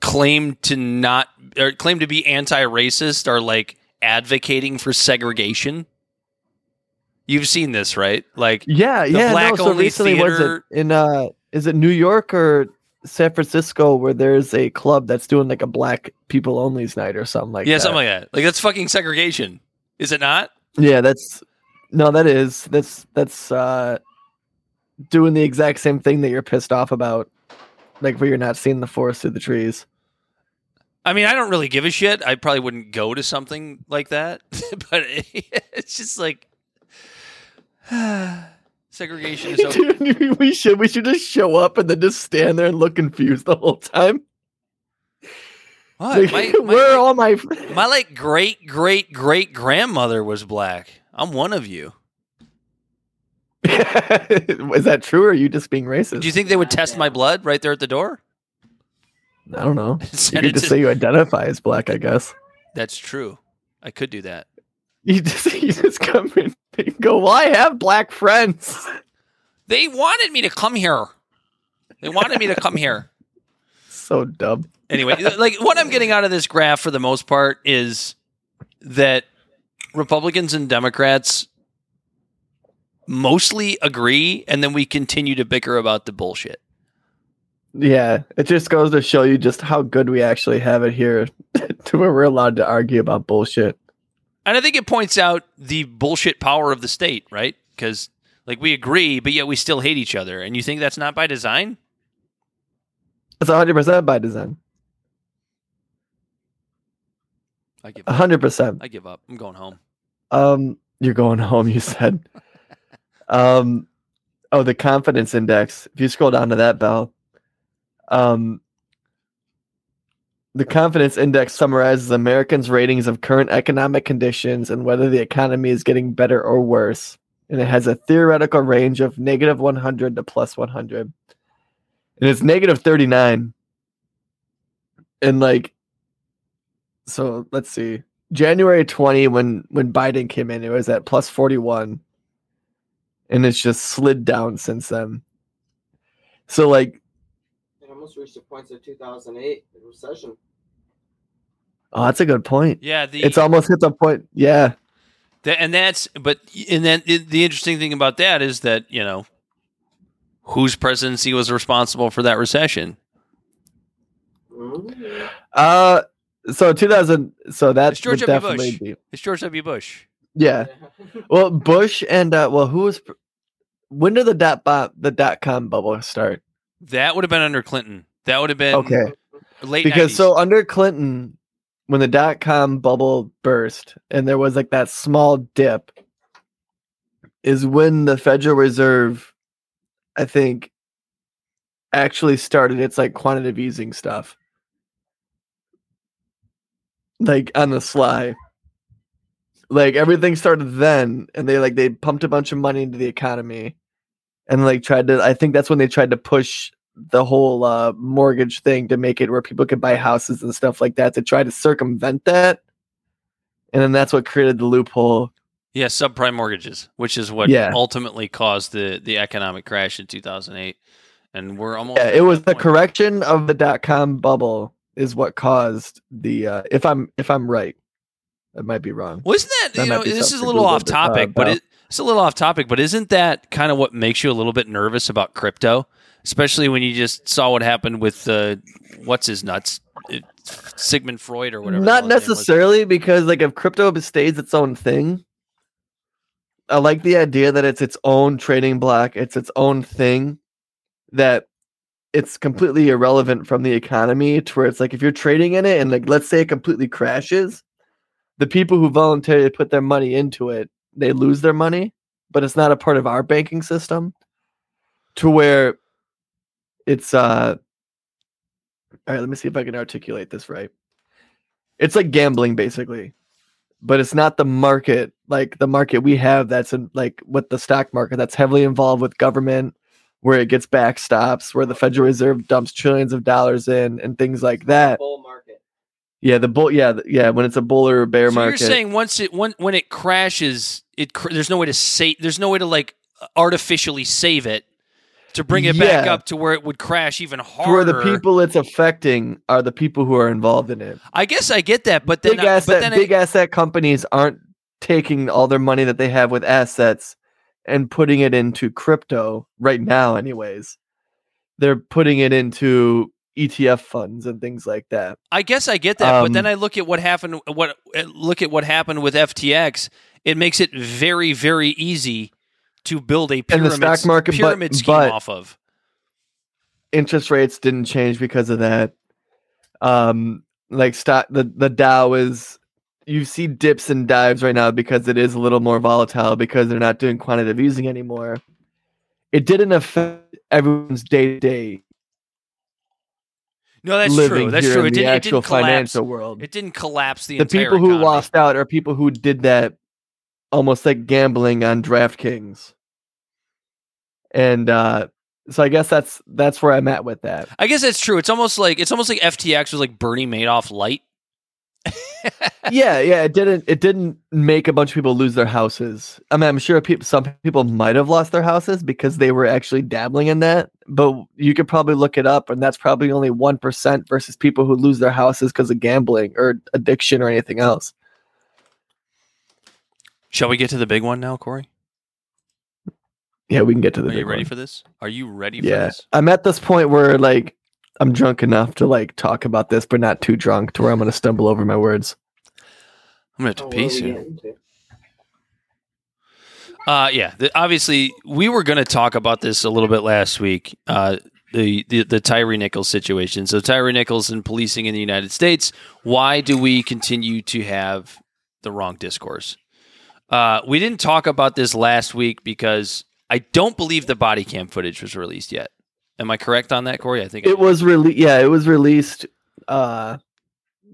claim to not or claim to be anti-racist are like advocating for segregation. You've seen this, right? Like, Yeah, yeah. no, so black-only recently, was it in uh, is it New York or San Francisco where there's a club that's doing like a black people only's night or something like yeah, that? something like that. Like that's fucking segregation, is it not? Yeah, that's no, that is that's that's uh doing the exact same thing that you're pissed off about, like where you're not seeing the forest through the trees. I mean, I don't really give a shit. I probably wouldn't go to something like that, but it's just like segregation is okay. Dude, we should we should just show up and then just stand there and look confused the whole time. What? Like, My, my, where are all my my like great great great grandmother was black. I'm one of you. Is that true or are you just being racist? Do you think they would test my blood right there at the door? I don't know. You Send could just to- say you identify as black, I guess. That's true. I could do that. You just you just come in and go, Well, I have black friends. They wanted me to come here. They wanted me to come here. So dumb. anyway, like what I'm getting out of this graph for the most part is that Republicans and Democrats mostly agree, and then we continue to bicker about the bullshit. Yeah, it just goes to show you just how good we actually have it here to where we're allowed to argue about bullshit. And I think it points out the bullshit power of the state, right? Because like we agree, but yet we still hate each other. And you think that's not by design? It's 100% by design. I give up. 100%. I give up. I'm going home. Um, you're going home, you said. um, oh, the confidence index. If you scroll down to that, Bell, um, the confidence index summarizes Americans' ratings of current economic conditions and whether the economy is getting better or worse. And it has a theoretical range of negative 100 to plus 100. And it's negative 39. And like, so let's see. January 20 when when Biden came in, it was at plus 41. And it's just slid down since then. So like It almost reached the points of 2008, the recession. Oh, that's a good point. Yeah, the It's almost hit the point. Yeah. That, and that's but and then it, the interesting thing about that is that you know whose presidency was responsible for that recession. Mm. Uh, so 2000. So that's It's George W. Bush. be. It's George W. Bush. Yeah. Well, Bush and uh, well, who was? When did the dot bomb, the dot com bubble start? That would have been under Clinton. That would have been Okay, late because 90s. so under Clinton, when the dot com bubble burst and there was like that small dip, is when the Federal Reserve, I think, actually started its like quantitative easing stuff, like on the sly. Like everything started then, and they like they pumped a bunch of money into the economy, and like tried to. I think that's when they tried to push the whole uh, mortgage thing to make it where people could buy houses and stuff like that to try to circumvent that. And then that's what created the loophole. yeah, subprime mortgages, which is what Yeah. ultimately caused the the economic crash in 2008. And we're almost Yeah, it was the correction of the dot com bubble is what caused the. Uh, if I'm if I'm right, I might be wrong. Well, isn't that, That you know this is a little Google off uh, topic, but it, it's a little off topic. But isn't that kind of what makes you a little bit nervous about crypto, especially when you just saw what happened with uh, what's his nuts, It- Sigmund Freud or whatever. Not hell his name was. necessarily because like if crypto stays its own thing, I like the idea that it's its own trading block, it's its own thing that it's completely irrelevant from the economy to where it's like if you're trading in it and like let's say it completely crashes, the people who voluntarily put their money into it, they lose their money, but it's not a part of our banking system to where it's uh all right, let me see if I can articulate this right. It's like gambling basically. But it's not the market like the market we have that's in, like with the stock market that's heavily involved with government where it gets backstops, where the Federal Reserve dumps trillions of dollars in and things like that. Yeah, the bull yeah, yeah, when it's a bull or a bear So market. you're saying once it when, when it crashes, it cr- there's no way to save. There's no way to like artificially save it to bring it back up to where it would crash even harder. where the people it's affecting are the people who are involved in it. I guess I get that, but then Big I- but asset then I- big asset companies aren't taking all their money that they have with assets and putting it into crypto right now anyways. They're putting it into ETF funds and things like that. I guess I get that, but then Um, I look at what happened. What uh, look at what happened with FTX. It makes it very, very easy to build a And the pyramid, stock market, but- pyramid scheme but- off of. interest rates didn't change because of that. Um, like stock, the the Dow is you see dips and dives right now because it is a little more volatile because they're not doing quantitative easing anymore. It didn't affect everyone's day to day No, that's true. That's true. It, the did, it didn't collapse. financial world. It didn't collapse the, the people who economy. lost out are people who did that almost like gambling on DraftKings. And uh so I guess that's that's where I'm at with that. I guess that's true. It's almost like it's almost like FTX was like Bernie Madoff light. Yeah, yeah, it didn't it didn't make a bunch of people lose their houses. I mean, I'm sure people some people might have lost their houses because they were actually dabbling in that, but you could probably look it up and that's probably only 1% versus people who lose their houses because of gambling or addiction or anything else. Shall we get to the big one now, Corey? Yeah, we can get to the big one. Are you ready one. for this? Are you ready for Yeah. this? I'm at this point where like I'm drunk enough to like talk about this but not too drunk to where I'm going to stumble over my words. I'm gonna have to Oh, what pee soon. Uh, yeah. The, obviously, we were going to talk about this a little bit last week. Uh, the, the the Tyre Nichols situation. So Tyre Nichols and policing in the United States. Why do we continue to have the wrong discourse? Uh, we didn't talk about this last week because I don't believe the body cam footage was released yet. Am I correct on that, Corey? I think I It was released. yeah, it was released uh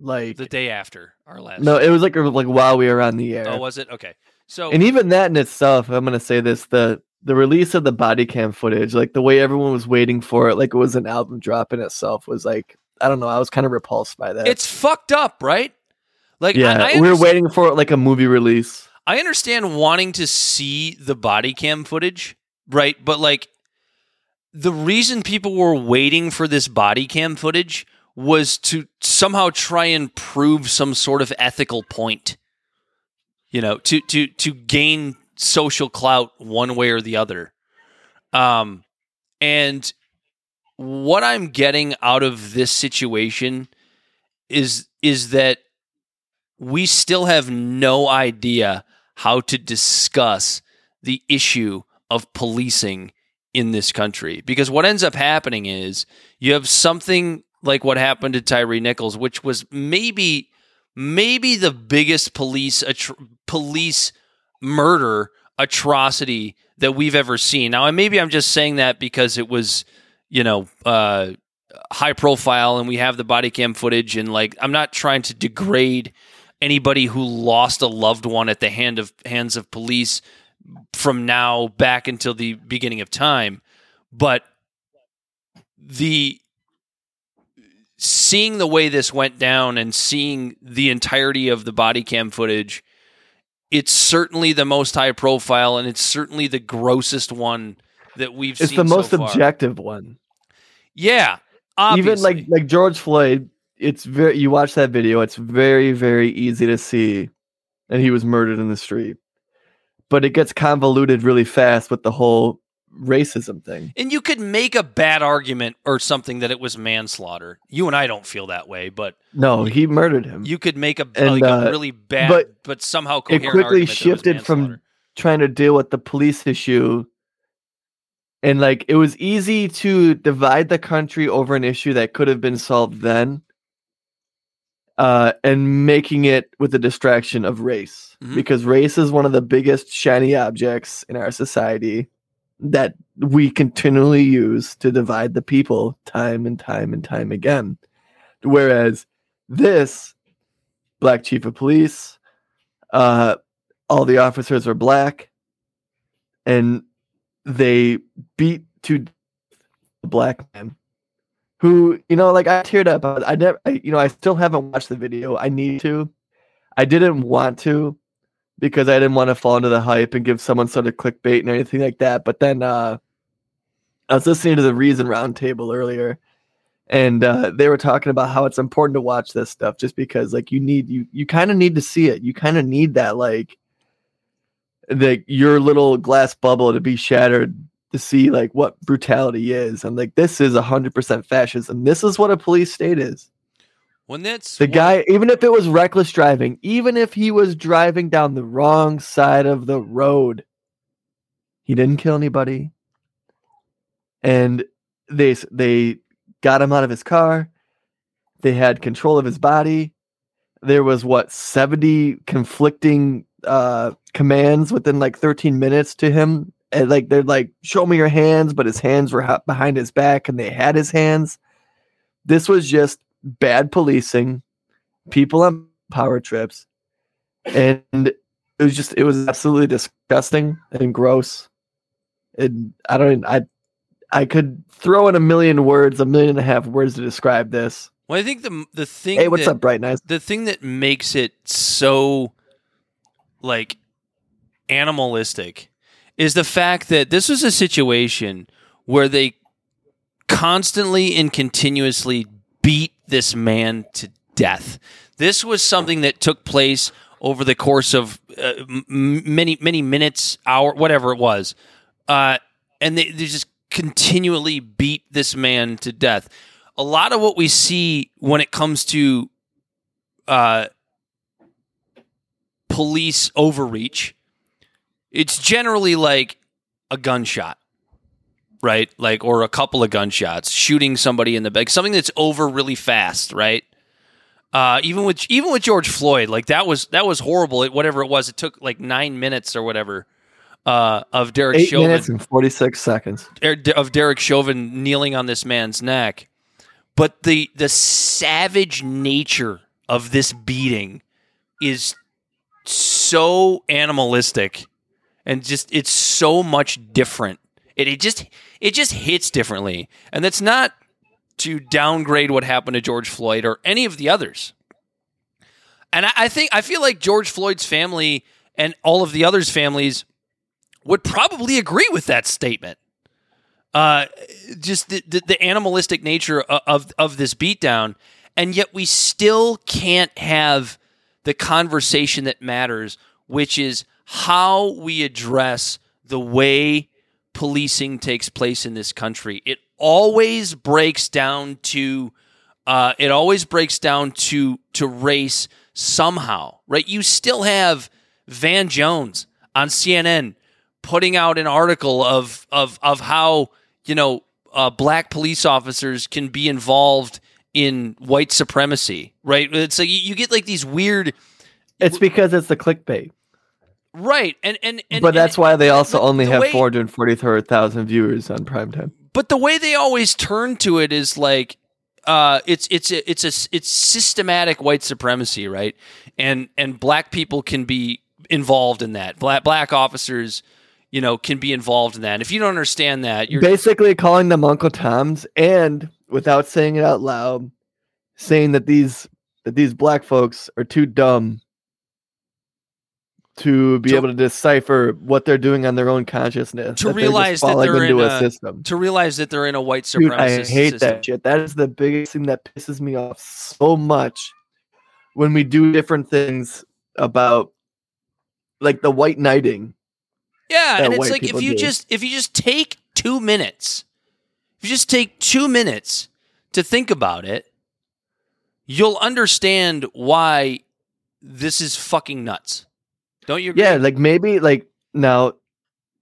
like the day after our last. no, it was like like while we were on the air. Oh, was it? Okay. So and even that in itself, I'm gonna say this: the the release of the body cam footage, like the way everyone was waiting for it, like it was an album drop in itself, was like I don't know. I was kind of repulsed by that. it's fucked up, right? Like, yeah, I, I we were waiting for it like a movie release. I understand wanting to see the body cam footage, right? But like the reason people were waiting for this body cam footage was to somehow try and prove some sort of ethical point. You know, to to to gain social clout one way or the other. Um and what I'm getting out of this situation is is that we still have no idea how to discuss the issue of policing in this country because what ends up happening is you have something like what happened to Tyre Nichols which was maybe maybe the biggest police atro- police murder atrocity that we've ever seen. Now, maybe I'm just saying that because it was, you know, uh, high profile and we have the body cam footage and like I'm not trying to degrade anybody who lost a loved one at the hand of hands of police from now back until the beginning of time, but the seeing the way this went down and seeing the entirety of the body cam footage it's certainly the most high profile and it's certainly the grossest one that we've seen. It's the most so objective one. Yeah. Even like like George Floyd, it's very you watch that video, it's very, very easy to see and he was murdered in the street. But it gets convoluted really fast with the whole racism thing. and you could make a bad argument or something that it was manslaughter. You and I don't feel that way, but No, he murdered him. you could make a And, like a uh, really bad but, but somehow it quickly argument that it was shifted from trying to deal with the police issue and like it was easy to divide the country over an issue that could have been solved then uh and making it with the distraction of race. Mhm. because race is one of the biggest shiny objects in our society that we continually use to divide the people time and time and time again. Whereas this black chief of police uh all the officers are black and they beat to a black man who you know like i teared up I- never I, you know i still haven't watched the video. I need to. I didn't want to because i didn't want to fall into the hype and give someone sort of clickbait and anything like that but then uh i was listening to the reason roundtable earlier and uh, they were talking about how it's important to watch this stuff just because like you need you you kind of need to see it. You kind of need that like the your little glass bubble to be shattered to see like what brutality is and like this is 100% fascism. This is what a police state is. When that's the guy even if it was reckless driving even if he was driving down the wrong side of the road he didn't kill anybody. And they they got him out of his car. They had control of his body. There was what 70 conflicting uh commands within like 13 minutes to him and like they're like show me your hands but his hands were behind his back and they had his hands. This was just bad policing people on power trips and it was just it was absolutely disgusting and gross. And i don't i i could throw in a million words a million and a half words to describe this. Well, I think the the thing hey what's that, up bright nice the thing that makes it so like animalistic is the fact that this was a situation where they constantly and continuously beat this man to death. This was something that took place over the course of uh, many many minutes, hour, whatever it was, uh, and they, they just continually beat this man to death. A lot of what we see when it comes to uh, police overreach, it's generally like a gunshot, right? Like, or a couple of gunshots, shooting somebody in the back, something that's over really fast, right? Uh, even with even with George Floyd, like that was that was horrible. It, whatever it was, it took like nine minutes or whatever uh, of Derek eight Chauvin minutes and 46 seconds Er- of Derek Chauvin kneeling on this man's neck. But the the savage nature of this beating is so animalistic and just it's so much different. It, it just it just hits differently. And that's not to downgrade what happened to George Floyd or any of the others. And I, I think I feel like George Floyd's family and all of the others' families would probably agree with that statement. uh, just the, the, the animalistic nature of, of of this beatdown, and yet we still can't have the conversation that matters, which is how we address the way policing takes place in this country. It always breaks down to uh, it always breaks down to to race somehow, right? You still have Van Jones on CNN putting out an article of of of how you know uh, black police officers can be involved in white supremacy, right? It's like you- you get like these weird, It's because it's the clickbait. Right? And and, and but that's and- why they also only the have way- 443,000 viewers on primetime. but the way they always turn to it is like uh, it's it's a, it's a it's systematic white supremacy, right? And and black people can be involved in that. Black black officers, you know, can be involved in that. If you don't understand that, you're Basically calling them Uncle Toms and without saying it out loud, saying that these that these black folks are too dumb to be To- able to decipher what they're doing on their own consciousness. To that they're realize that they're in a a- system. to realize that they're in a white Dude, supremacist I hate system. that shit. That is the biggest thing that pisses me off so much when we do different things about like the white knighting. Yeah, and it's like if you do. just if you just take two minutes, if you just take two minutes to think about it, you'll understand why this is fucking nuts. Don't you? Agree? Yeah, like maybe like now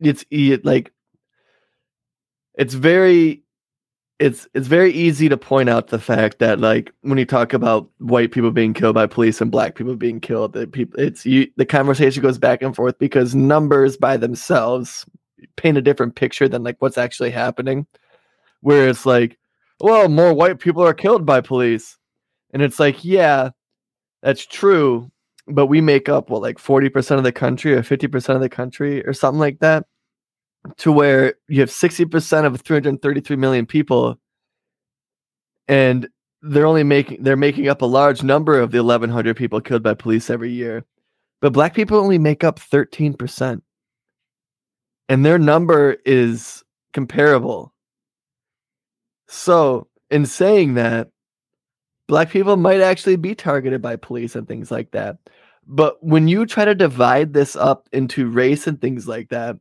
it's like it's very it's it's very easy to point out the fact that like when you talk about white people being killed by police and black people being killed that people it's you the conversation goes back and forth because numbers by themselves paint a different picture than like what's actually happening where it's like well more white people are killed by police and it's like yeah that's true but we make up what like 40% of the country or 50% of the country or something like that to where you have 60% of 333 million people and they're only making they're making up a large number of the 1100 people killed by police every year but black people only make up 13% and their number is comparable. So in saying that black people might actually be targeted by police and things like that but when you try to divide this up into race and things like that,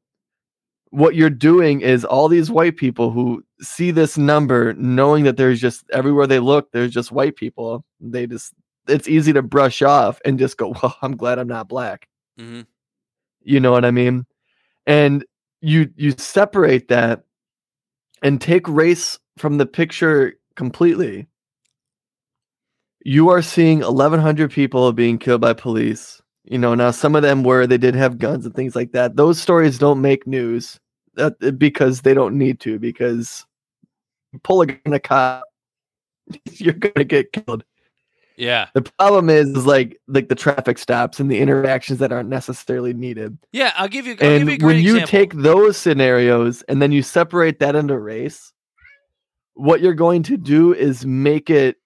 what you're doing is all these white people who see this number, knowing that there's just everywhere they look, there's just white people. They just, it's easy to brush off and just go, well, I'm glad I'm not black. Mhm. You know what I mean? And you you separate that and take race from the picture completely. You are seeing 1100 people being killed by police. You know, now some of them were they did have guns and things like that. Those stories don't make news that, uh, because they don't need to because pull a gun on a cop you're going to get killed. Yeah, The problem is, is like like the traffic stops and the interactions that aren't necessarily needed. yeah. I'll give you. I'll give you And when you example. take those scenarios and then you separate that into race, what you're going to do is make it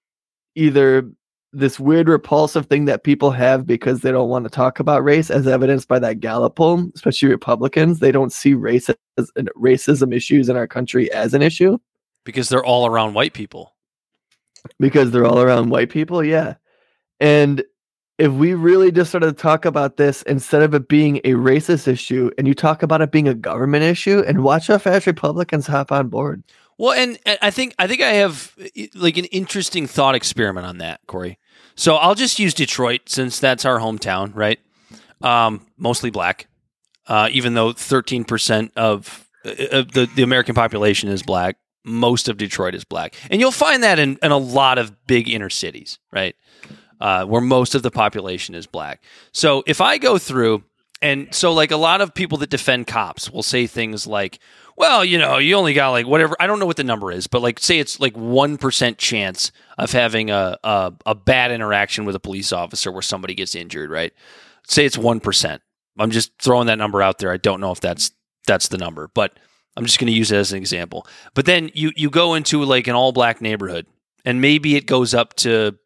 either this weird repulsive thing that people have because they don't want to talk about race, as evidenced by that Gallup poll, especially Republicans. They don't see race as racism issues in our country as an issue because they're all around white people. because they're all around white people. Yeah. And if we really just started to talk about this instead of it being a racist issue and you talk about it being a government issue and watch how fast Republicans hop on board. Well, and, I think I think I have like an interesting thought experiment on that, Corey. So I'll just use Detroit since that's our hometown, right? Um, mostly black, uh, even though thirteen percent of, uh, of the the American population is black. Most of Detroit is black, and you'll find that in, in a lot of big inner cities, right? Uh, where most of the population is black. So if I go through and so like a lot of people that defend cops will say things like, well, you know, you only got like whatever. I don't know what the number is, but like say it's like one percent chance of having a, a a bad interaction with a police officer where somebody gets injured, right? Say it's one percent. I'm just throwing that number out there. I don't know if that's that's the number, but I'm just going to use it as an example. But then you you go into like an all black neighborhood, and maybe it goes up to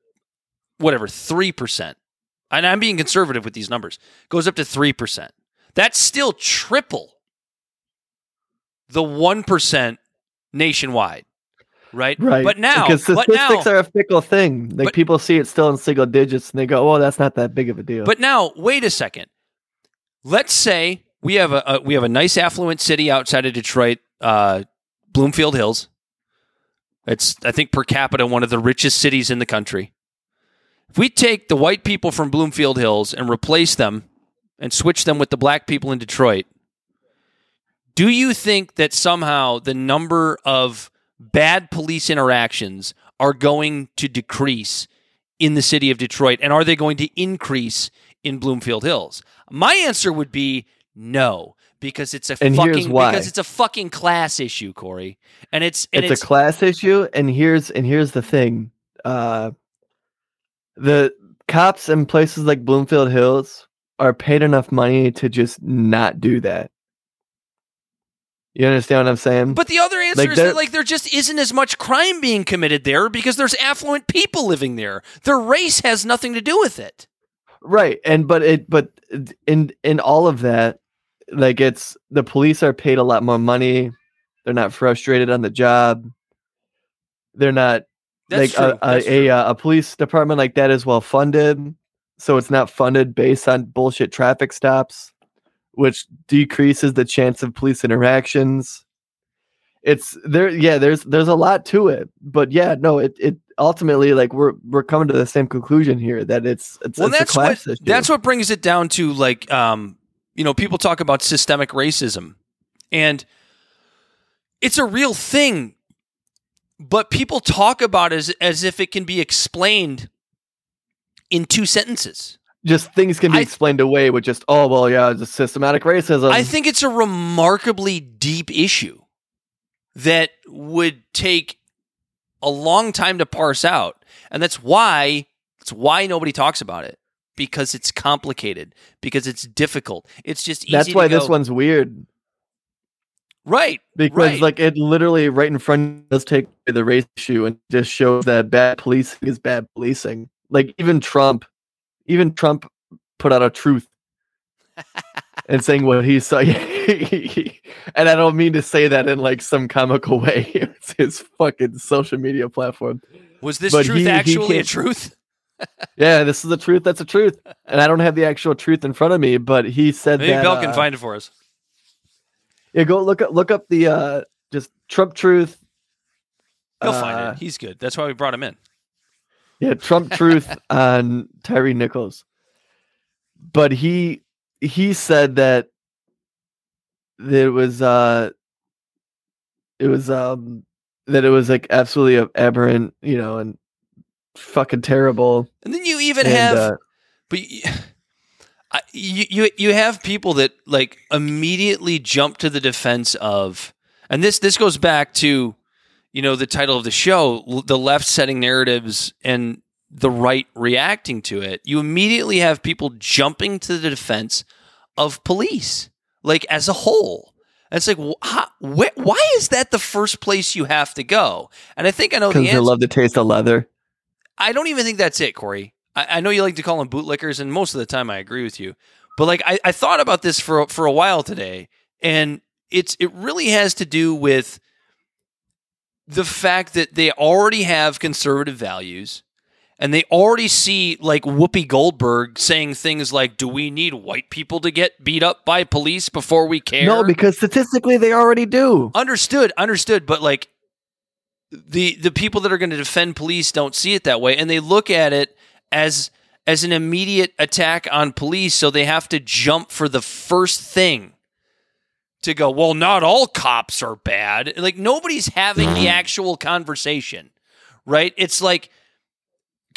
whatever three percent. And I'm being conservative with these numbers. Goes up to three percent. That's still triple the one percent nationwide, right? Right. But now, because but now, statistics are a fickle thing. Like But- people see it still in single digits and they go, "Oh, that's not that big of a deal." But now, wait a second. Let's say we have a, a we have a nice affluent city outside of Detroit, uh, Bloomfield Hills. It's I think per capita one of the richest cities in the country. If we take the white people from Bloomfield Hills and replace them and switch them with the black people in Detroit, do you think that somehow the number of bad police interactions are going to decrease in the city of Detroit? And are they going to increase in Bloomfield Hills? My answer would be no, because it's a And fucking because it's a fucking class issue, Corey. And it's and it's, a class issue, and here's and here's the thing: uh, the cops in places like Bloomfield Hills are paid enough money to just not do that. You understand what I'm saying? But the other answer Like, is that like there just isn't as much crime being committed there because there's affluent people living there. Their race has nothing to do with it. right, and but it but in in all of that, like it's the police are paid a lot more money. They're not frustrated on the job. They're not That's like a, a, a, a police department like that is well funded so it's not funded based on bullshit traffic stops which decreases the chance of police interactions it's there yeah there's there's a lot to it but yeah no it it ultimately like we're we're coming to the same conclusion here that it's it's, well, it's that's a class what issue that's what brings it down to like um, you know, people talk about systemic racism, and it's a real thing. But people talk about it as as if it can be explained in two sentences. Just things can be I- explained away with just oh well yeah it's systematic racism I think it's a remarkably deep issue that would take a long time to parse out. And that's why that's why nobody talks about it. Because it's complicated, because it's difficult. It's just easy that's why this one's weird right. because Right. like it literally right in front does take the race issue and just shows that bad policing is bad policing. Like even Trump, even Trump put out a truth and saying what he saw. and I don't mean to say that in like some comical way. It's his fucking social media platform. Was this but truth he- he actually a truth? Yeah, this is the truth. That's a truth. And I don't have the actual truth in front of me, but he said Maybe that. Bell can uh, find it for us. Yeah, go look up look up the uh just Trump truth. He'll uh, find it. He's good. That's why we brought him in. Yeah, Trump truth on Tyre Nichols. But he he said that it was uh it was um that it was like absolutely aberrant, you know, and fucking terrible. And then you even And, have uh, But I, you, you you have people that like immediately jump to the defense of, and this this goes back to, you know, the title of the show, the left setting narratives and the right reacting to it. You immediately have people jumping to the defense of police, like as a whole. And it's like, wh- wh- why is that the first place you have to go? And I think I know the because they love the taste of leather. I don't even think that's it, Corey. I, I know you like to call them bootlickers, and most of the time I agree with you. But like I, I thought about this for for a while today, and it's it really has to do with the fact that they already have conservative values, and they already see like Whoopi Goldberg saying things like, "Do we need white people to get beat up by police before we care?" No, because statistically they already do. understood understood but like the the people that are going to defend police don't see it that way and they look at it as as an immediate attack on police so they have to jump for the first thing to go well not all cops are bad like nobody's having the mm-hmm. actual conversation right it's like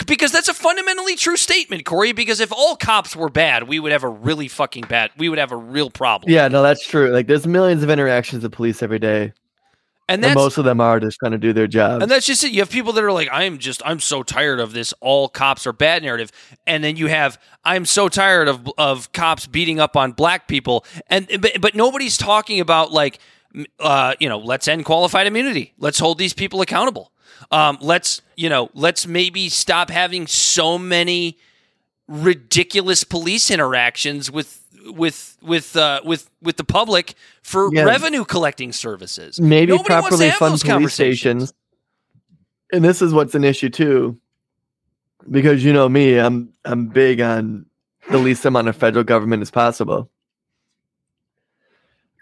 because that's a fundamentally true statement corey because if all cops were bad we would have a really fucking bad we would have a real problem Yeah, no, that's true. Like there's millions of interactions with police every day. And And most of them are just trying to do their job. And that's just it. You have people that are like, I'm just, I'm so tired of this all cops are bad narrative. And then you have, I'm so tired of of cops beating up on black people. And but, but nobody's talking about like, uh, you know, let's end qualified immunity. Let's hold these people accountable. Um, let's, you know, let's maybe stop having so many ridiculous police interactions with with with uh, with with the public for Yeah. revenue collecting services. maybe Nobody properly fund police stations. And this is what's an issue too, because you know me, I'm I'm big on the least amount of federal government as possible.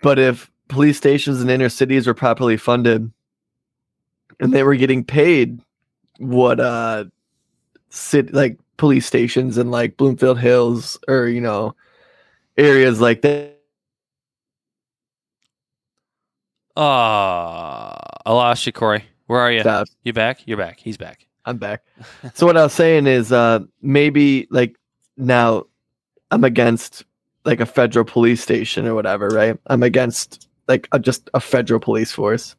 But if police stations in inner cities were properly funded, and they were getting paid what uh city like police stations in like Bloomfield Hills or you know areas like that Uh, I lost you, Corey. Where are you? stuff. You back? You're back. He's back. I'm back. so what I was saying is uh maybe like now I'm against like a federal police station or whatever, right? I'm against like a, just a federal police force.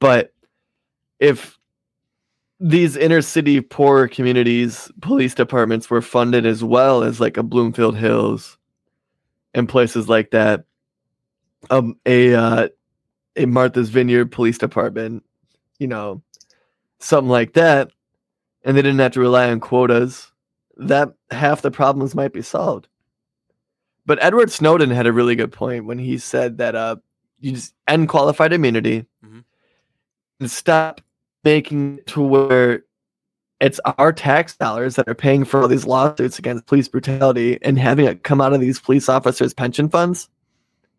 But if these inner city poor communities police departments were funded as well as like a Bloomfield Hills and places like that um a uh a Martha's Vineyard police department, you know, something like that, and they didn't have to rely on quotas, that half the problems might be solved. But Edward Snowden had a really good point when he said that uh, you just end qualified immunity Mhm. and stop making it to where it's our tax dollars that are paying for all these lawsuits against police brutality and having it come out of these police officers' pension funds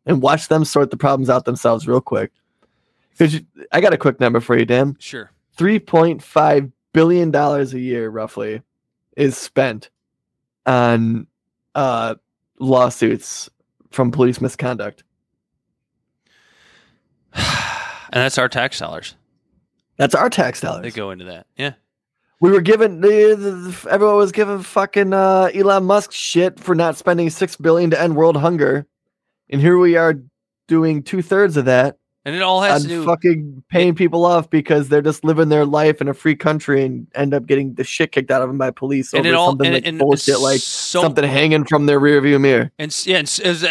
and watch them sort the problems out themselves real quick. Because I got a quick number for you, Dan. Sure. $3.5 billion a year roughly is spent on uh, lawsuits from police misconduct and that's our tax dollars. that's our tax dollars. They go into that. Yeah. We were given the, the- everyone was given fucking uh, elon musk shit for not spending six billion to end world hunger and here we are doing two-thirds of that And it all has to do. fucking paying people off because they're just living their life in a free country and end up getting the shit kicked out of them by police and over it all something and, like and bullshit like so, something hanging from their rearview mirror. And yeah, and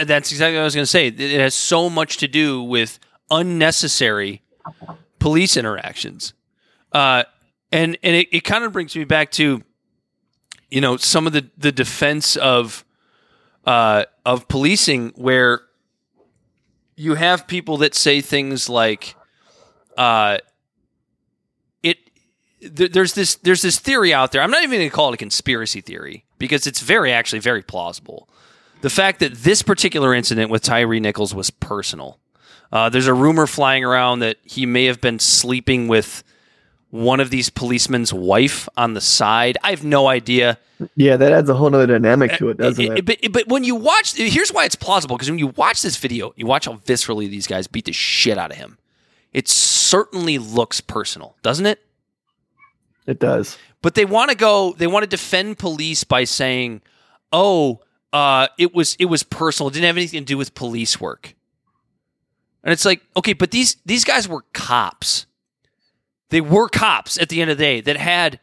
that's exactly what I was going to say. It it has so much to do with unnecessary police interactions, uh, and and it, it kind of brings me back to, you know, some of the the defense of, uh, of policing where you have people that say things like, uh, it. There, there's this there's this theory out there. I'm not even going to call it a conspiracy theory because it's very actually very plausible the fact that this particular incident with Tyre Nichols was personal. Uh, there's a rumor flying around that he may have been sleeping with one of these policemen's wife on the side. I have no idea. Yeah, that adds a whole nother dynamic to it, doesn't it? But, but when you watch, here's why it's plausible because when you watch this video, you watch how viscerally these guys beat the shit out of him. It certainly looks personal, doesn't it? It does. but they want to go they want to defend police by saying oh uh, it was it was personal it didn't have anything to do with police work and it's like okay but these these guys were cops they were cops at the end of the day that had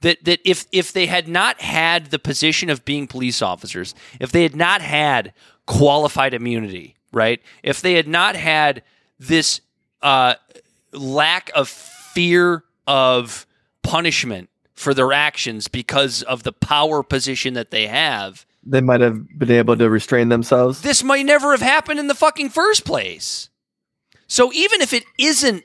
that that if if they had not had the position of being police officers if they had not had qualified immunity right if they had not had this uh, lack of fear of punishment for their actions because of the power position that they have, They might have been able to restrain themselves. this might never have happened in the fucking first place. So even if it isn't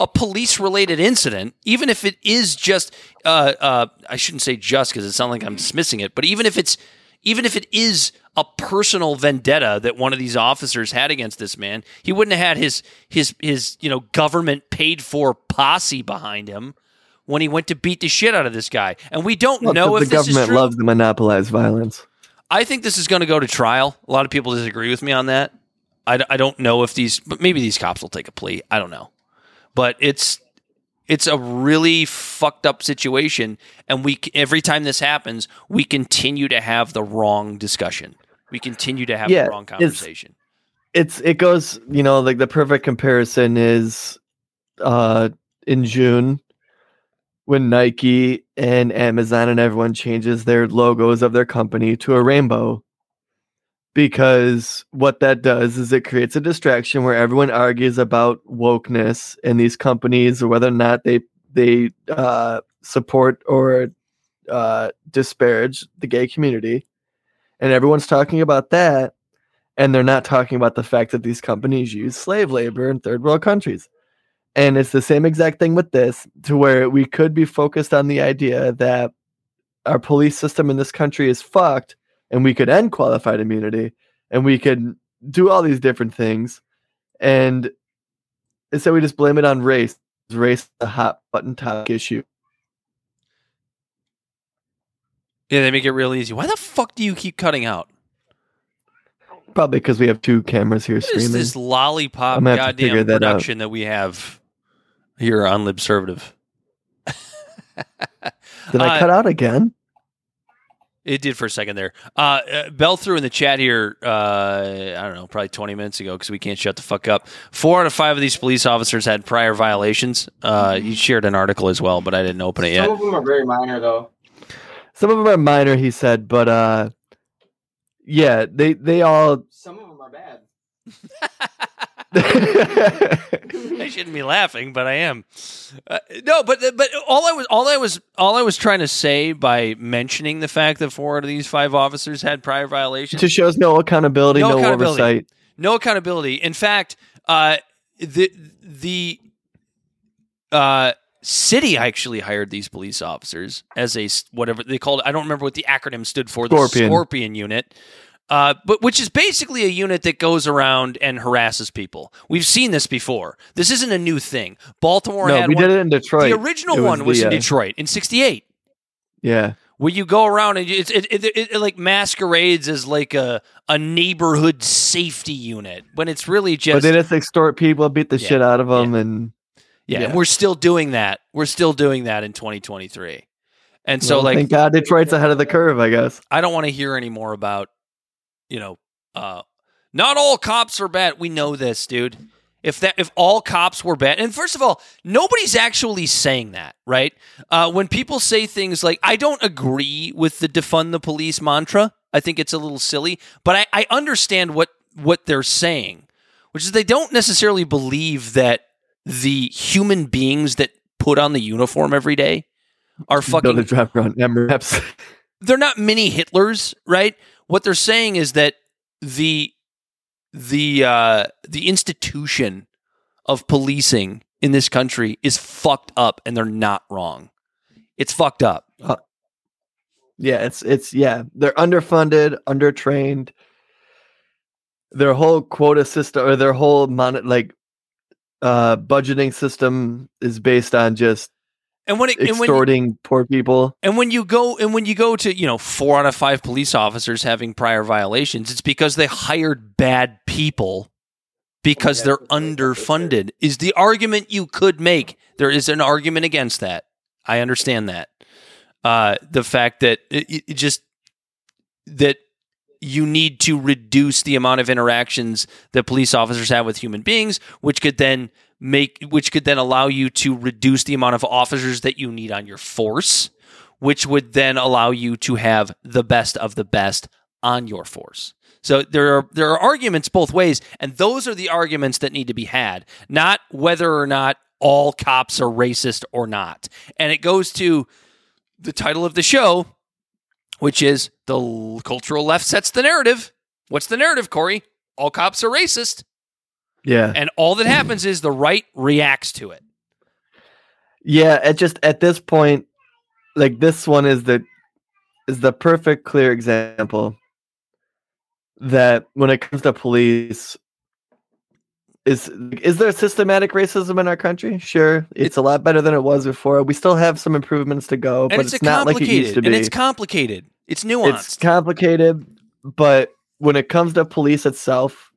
a police related incident, even if it is just, uh, uh, I shouldn't say just because it sounds like I'm dismissing it, but even if it's, even if it is a personal vendetta that one of these officers had against this man, he wouldn't have had his his his you know government paid for posse behind him when he went to beat the shit out of this guy. And we don't Well, know if the this is government loves to monopolize violence. I think this is going to go to trial. A lot of people disagree with me on that. I, I don't know if these, but maybe these cops will take a plea. I don't know, but it's it's a really fucked up situation, and we every time this happens, we continue to have the wrong discussion. We continue to have Yeah, the wrong it's- conversation. It's it goes, you know, like the perfect comparison is uh in June when Nike and Amazon and everyone changes their logos of their company to a rainbow. Because what that does is it creates a distraction where everyone argues about wokeness in these companies or whether or not they they uh, support or uh, disparage the gay community, and everyone's talking about that, and they're not talking about the fact that these companies use slave labor in third world countries. And it's the same exact thing with this, to where we could be focused on the idea that our police system in this country is fucked, and we could end qualified immunity, and we could do all these different things, and instead we just blame it on race. Race is a hot button topic issue. Yeah, they make it real easy. Why the fuck do you keep cutting out? Probably because we have two cameras here What is streaming. this lollipop I'm gonna have to figure goddamn that out. production that we have here on Libservative? Did I Uh, cut out again? It did for a second there. Uh, uh, Bell threw in the chat here, uh, I don't know, probably 20 minutes ago because we can't shut the fuck up. Four out of five of these police officers had prior violations. Uh, you shared an article as well, but I didn't open it yet. Some of them are very minor, though. Some of them are minor, he said, but uh, yeah, they they all. Some of them are bad. I shouldn't be laughing, but I am. Uh, no, but but all I was all I was all I was trying to say by mentioning the fact that four out of these five officers had prior violations to shows no accountability, No no, accountability. oversight. no accountability. In fact, uh, the the uh, city actually hired these police officers as a whatever they called. it. I don't remember what the acronym stood for. The Scorpion. Scorpion unit. Uh, but which is basically a unit that goes around and harasses people. We've seen this before. This isn't a new thing. Baltimore No, we one. did it in Detroit. the original was one was the, in uh, Detroit in '68 Yeah, where you go around and it's, it, it, it, it like masquerades as like a, a neighborhood safety unit when it's really just. but they just extort people, beat the Yeah, shit out of them, and yeah, yeah. and we're still doing that we're still doing that in 2023 and so well, like thank God Detroit's ahead of the curve, I guess. i don't want to hear any more about you know uh not all cops are bad we know this dude if that if all cops were bad and first of all nobody's actually saying that right uh, when people say things like i don't agree with the defund the police mantra i think it's a little silly but i, I understand what what they're saying which is they don't necessarily believe that the human beings that put on the uniform every day are fucking a drop around MRAPs. they're not mini Hitlers, right? What they're saying is that the the uh, the institution of policing in this country is fucked up, and they're not wrong. It's fucked up. yeah, it's it's yeah, they're underfunded, undertrained. Their whole quota system or their whole mon- like uh budgeting system is based on just And when it and when, you, extorting poor people. and when you go and when you go to you know four out of five police officers having prior violations, it's because they hired bad people because they're underfunded. Is the argument you could make? There is an argument against that. I understand that. Uh, the fact that it, it just that you need to reduce the amount of interactions that police officers have with human beings, which could then make which could then allow you to reduce the amount of officers that you need on your force, which would then allow you to have the best of the best on your force. So there are there are arguments both ways, and those are the arguments that need to be had, not whether or not all cops are racist or not. And it goes to the title of the show, which is the cultural left sets the narrative. What's the narrative, Corey? All cops are racist, Yeah. and all that happens is the right reacts to it. Yeah, it just at this point, like this one is the is the perfect clear example that when it comes to police is is there systematic racism in our country? Sure. It's a lot better than it was before. We still have some improvements to go, but it's, it's, not like it complicated, used to be. and it's complicated. It's nuanced. It's complicated, but when it comes to police itself,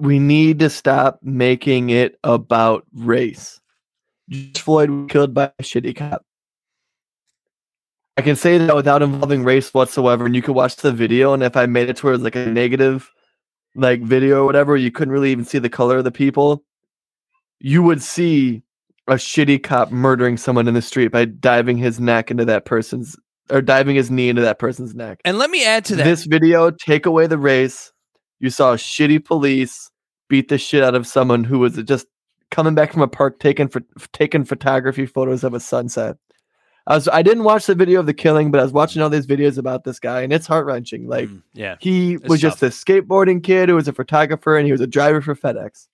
we need to stop making it about race. George Floyd was killed by a shitty cop. I can say that without involving race whatsoever, and you could watch the video. And if I made it towards like a negative, like video or whatever, you couldn't really even see the color of the people. You would see a shitty cop murdering someone in the street by diving his neck into that person's or diving his knee into that person's neck. and let me add to that. This video, take away the race. You saw shitty police beat the shit out of someone who was just coming back from a park taking for taking photography photos of a sunset. I was I didn't watch the video of the killing, but I was watching all these videos about this guy, and it's heart wrenching. Like Mm, yeah. he It's was just a skateboarding kid who was a photographer, and he was a driver for FedEx.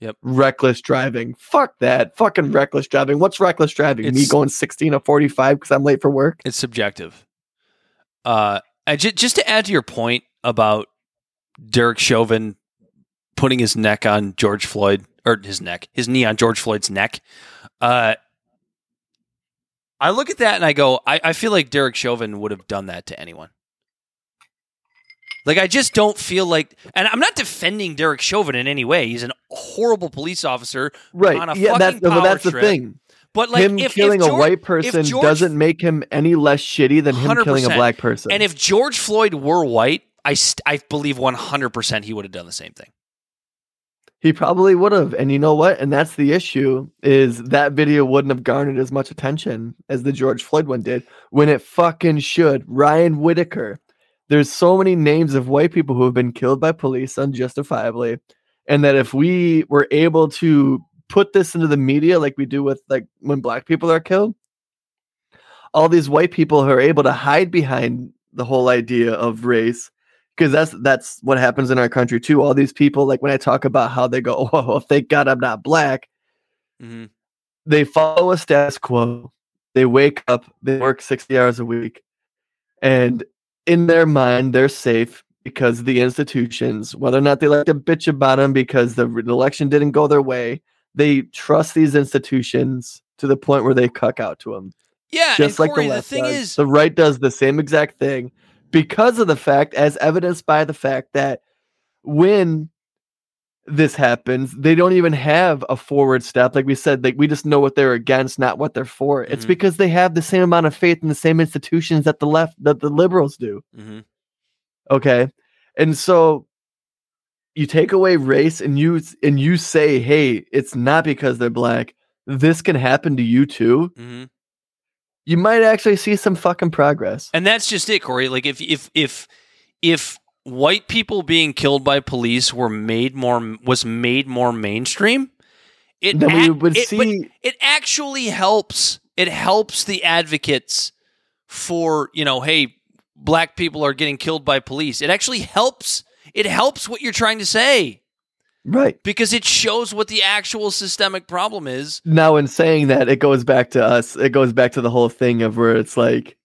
Yep. Reckless driving. Fuck that. Fucking reckless driving. What's reckless driving? Me going 16 or 45 because I'm late for work? It's subjective. Uh, I ju- just to add to your point about Derek Chauvin putting his neck on George Floyd or his neck, his knee on George Floyd's neck. Uh, I look at that and I go, I, I feel like Derek Chauvin would have done that to anyone. Like I just don't feel like, and I'm not defending Derek Chauvin in any way. He's a horrible police officer, Right. On a yeah, that's, fucking well, that's power the thing. but like him if, killing if a white person George doesn't make him any less shitty than him killing a black person. And if George Floyd were white, I st- I believe 100% he would have done the same thing. He probably would have. And you know what? And that's the issue is that video wouldn't have garnered as much attention as the George Floyd one did when it fucking should. Ryan Whitaker. There's so many names of white people who have been killed by police unjustifiably. And that if we were able to put this into the media like we do with like when black people are killed, all these white people who are able to hide behind the whole idea of race because that's that's what happens in our country too. All these people, like when I talk about how they go, "Oh, well, thank God I'm not black," Mm-hmm. they follow a status quo. They wake up, they work sixty hours a week, and in their mind, they're safe because the institutions, whether or not they like to bitch about them because the election didn't go their way, they trust these institutions to the point where they cuck out to them Yeah, just like Corey, the the, left thing does. is, the right does the same exact thing because of the fact, as evidenced by the fact that when this happens, they don't even have a forward step. Like we said, like we just know what they're against, not what they're for. It's Mhm. because they have the same amount of faith in the same institutions that the left, that the liberals do. Mm-hmm. Okay, and so you take away race and you and you say, hey, it's not because they're black. This can happen to you too. Mhm. You might actually see some fucking progress. and that's just it, Corey. Like if if if if white people being killed by police were made more was made more mainstream, it then we would it- see it actually helps. It helps the advocates for you know, hey, black people are getting killed by police. It actually helps. It helps what you're trying to say right because it shows what the actual systemic problem is. now. In saying that, it goes back to us. It goes back to the whole thing of where it's like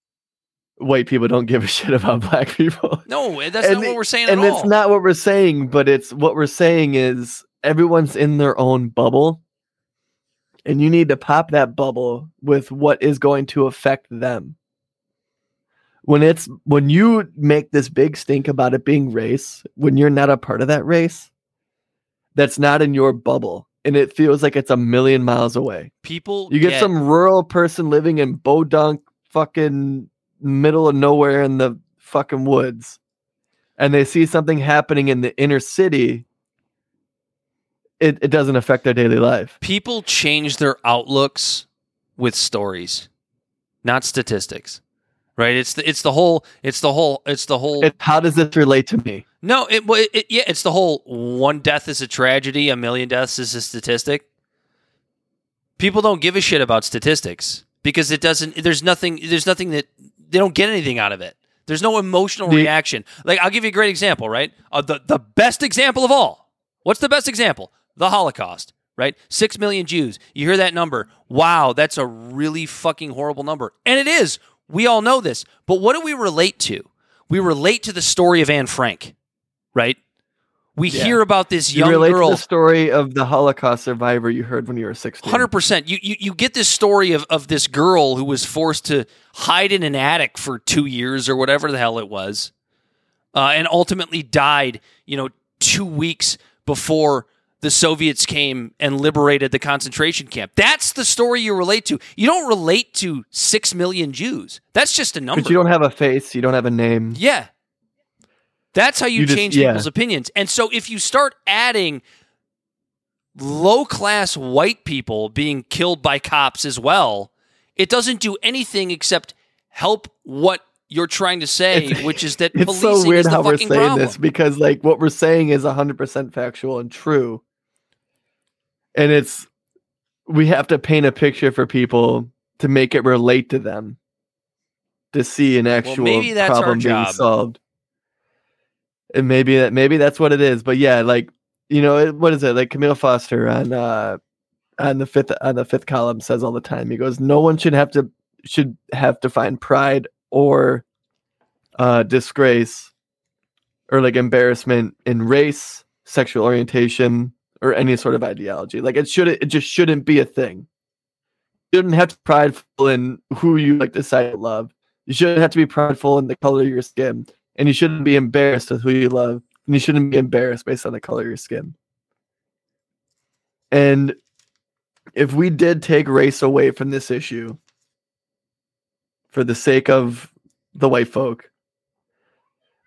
white people don't give a shit about black people. No, eh, that's And not what we're saying and it's all. not what we're saying, but it's what we're saying is everyone's in their own bubble, and you need to pop that bubble with what is going to affect them. When it's when you make this big stink about it being race, when you're not a part of that race, that's not in your bubble, and it feels like it's a million miles away. People You get some rural person living in Podunk, fucking middle of nowhere in the fucking woods, and they see something happening in the inner city. It, it doesn't affect their daily life. people change their outlooks with stories, not statistics. Right? It's the it's the whole it's the whole it's the whole It, how does this relate to me? No, it, well, it yeah, it's the whole one death is a tragedy, a million deaths is a statistic. People don't give a shit about statistics because it doesn't there's nothing there's nothing that they don't get anything out of it. There's no emotional The- reaction. Like I'll give you a great example, right? Uh, the the best example of all. What's the best example? The Holocaust, right? 6 million Jews. You hear that number. Wow, that's a really fucking horrible number. And it is. We all know this. But what do we relate to? We relate to the story of Anne Frank, right? We Yeah. hear about this You young relate girl. to the story of the Holocaust survivor you heard when you were 16. Hundred percent. You, you you get this story of, of this girl who was forced to hide in an attic for two years or whatever the hell it was, uh, and ultimately died. You know, two weeks before the Soviets came and liberated the concentration camp. That's the story you relate to. You don't relate to six million Jews. That's just a number. But you don't have a face, you don't have a name. Yeah. That's how you, You just- change yeah. people's opinions. And so if you start adding low class white people being killed by cops as well, it doesn't do anything except help what you're trying to say, It's- which is that It's so weird how we're saying problem. this because like what we're saying is 100% factual and true. And it's we have to paint a picture for people to make it relate to them to see an actual maybe that's problem being solved. And maybe that maybe that's what it is. But yeah, like you know, what is it? Like Kmele Foster on uh on the fifth on the fifth column says all the time. He goes, No one should have to should have to find pride or uh disgrace or like embarrassment in race, sexual orientation, or any sort of ideology. Like it should it just shouldn't be a thing. You shouldn't have to be prideful in who you like decide to love. You shouldn't have to be prideful in the color of your skin. And you shouldn't be embarrassed with who you love. And you shouldn't be embarrassed based on the color of your skin. And if we did take race away from this issue for the sake of the white folk,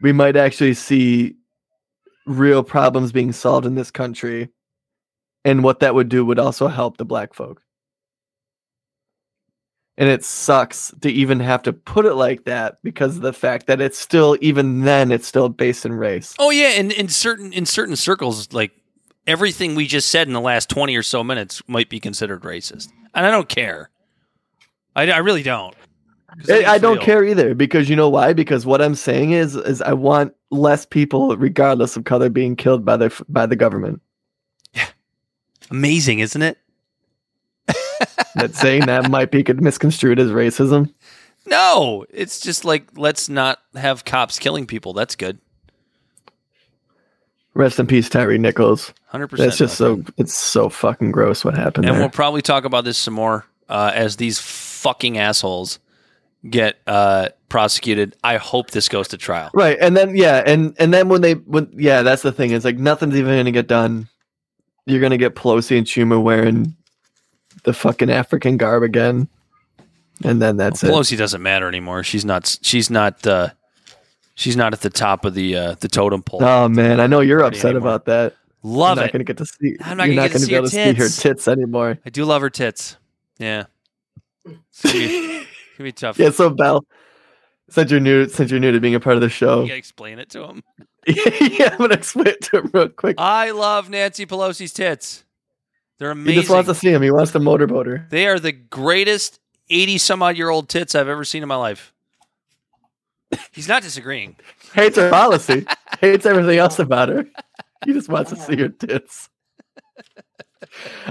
we might actually see real problems being solved in this country. And what that would do would also help the black folk. And it sucks to even have to put it like that because of the fact that it's still, even then, it's still based in race. Oh yeah, and in certain in certain circles, like everything we just said in the last twenty or so minutes might be considered racist, and I don't care. I, I really don't. I, I don't care either because you know why? Because what I'm saying is, is I want less people, regardless of color, being killed by the by the government. Yeah, Amazing, isn't it? That saying that might be misconstrued as racism. No, it's just like let's not have cops killing people. That's good. Rest in peace, Tyre Nichols. Hundred percent. That's just so it's so fucking gross what happened And there. we'll probably talk about this some more uh, as these fucking assholes get uh, prosecuted. I hope this goes to trial. Right, and then yeah, and and then when they when yeah, that's the thing. It's like nothing's even gonna get done. You're gonna get Pelosi and Schumer wearing the fucking African garb again, and then that's it. Pelosi doesn't matter anymore. She's not. She's not. Uh, she's not at the top of the uh, the totem pole. Oh man, I know you're upset anymore. about that. Love you're not gonna get to see. I'm not you're gonna not get to gonna see be her able to see her tits. tits anymore. I do love her tits. Yeah. It's gonna be, it's gonna be tough. Yeah, so Bell, since you're new, since you're new to being a part of the show, You gotta explain it to him. yeah, I'm gonna explain it to him real quick. I love Nancy Pelosi's tits. They're amazing. he just wants to see him. He wants the motorboat her. They are the greatest 80 some odd year old tits I've ever seen in my life. He's not disagreeing. Hates her policy. hates everything else about her. He just wants to see her tits.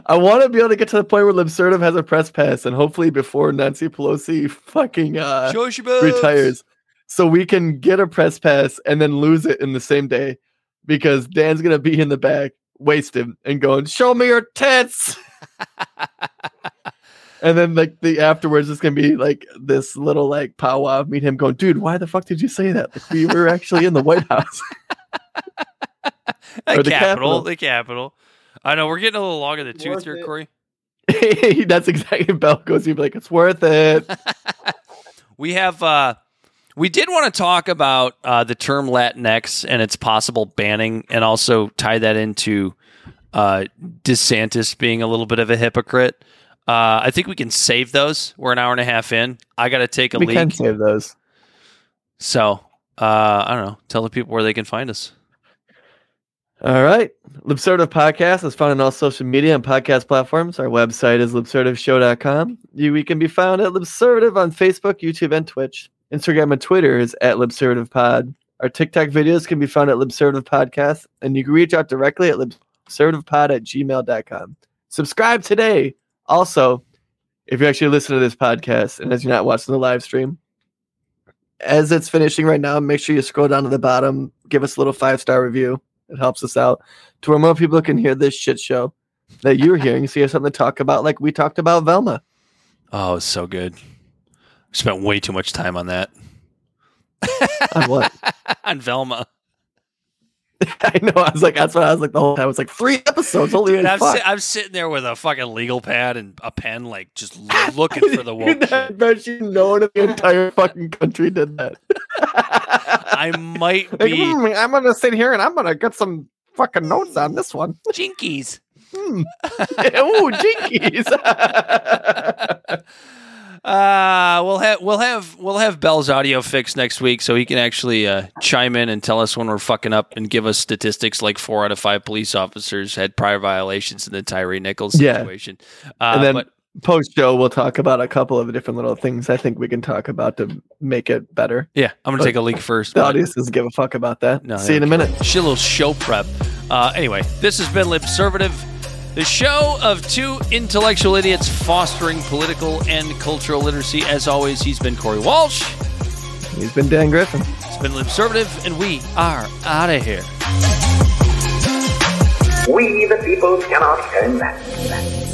I want to be able to get to the point where Libservative has a press pass, and hopefully before Nancy Pelosi fucking uh, Show us your boobs. retires, so we can get a press pass and then lose it in the same day, because Dan's gonna be in the back, wasted, and going, "Show me your tits." And then like the afterwards it's gonna be like this little like powwow of meet him going, dude, why the fuck did you say that? Like we were actually in the White House. The Or the capital, Capitol. The capital. I know we're getting a little long in the tooth here, it. Corey. That's exactly Bell goes, he'd be like, it's worth it. We have uh we did want to talk about uh, the term Latinx and its possible banning, and also tie that into uh, DeSantis being a little bit of a hypocrite. Uh, I think we can save those. We're an hour and a half in. I got to take a we leak. can save those. So uh, I don't know. Tell the people where they can find us. All right. Libservative Podcast is found on all social media and podcast platforms. Our website is libservativeshow.com. You, we can be found at Libservative on Facebook, YouTube, and Twitch. Instagram and Twitter is at LibservativePod. Our TikTok videos can be found at Libservative Podcast, and you can reach out directly at libservativepod at gmail.com. Subscribe today. Also, if you actually listen to this podcast and as you're not watching the live stream, as it's finishing right now, make sure you scroll down to the bottom, give us a little five star review. It helps us out to where more people can hear this shit show that you're hearing. So you have something to talk about, like we talked about Velma. Oh, it's so good. Spent way too much time on that. On what? on Velma. I know. I was like, that's what I was like the whole time. I was like, three episodes. Holy Dude, I'm, si- I'm sitting there with a fucking legal pad and a pen, like just looking for the woke I bet you no one in the entire fucking country did that. I might Like, be "Hmm, I'm gonna sit here and I'm gonna get some fucking notes on this one. jinkies. Hmm. Ooh, jinkies. Uh, we'll have we'll have we'll have Bell's audio fixed next week, so he can actually uh, chime in and tell us when we're fucking up and give us statistics like four out of five police officers had prior violations in the Tyre Nichols Yeah. situation. Uh, And then- but post show, we'll talk about a couple of different little things I think we can talk about to make it better. Yeah, I'm gonna take a leak first. The but- audience doesn't give a fuck about that. No, See you in a minute. Shit, little show prep. Uh, anyway, this has been Libservative, the show of two intellectual idiots fostering political and cultural literacy. As always, he's been Corey Walsh. He's been Dan Griffin. It's been Libservative, and we are out of here. We, the people, cannot turn back.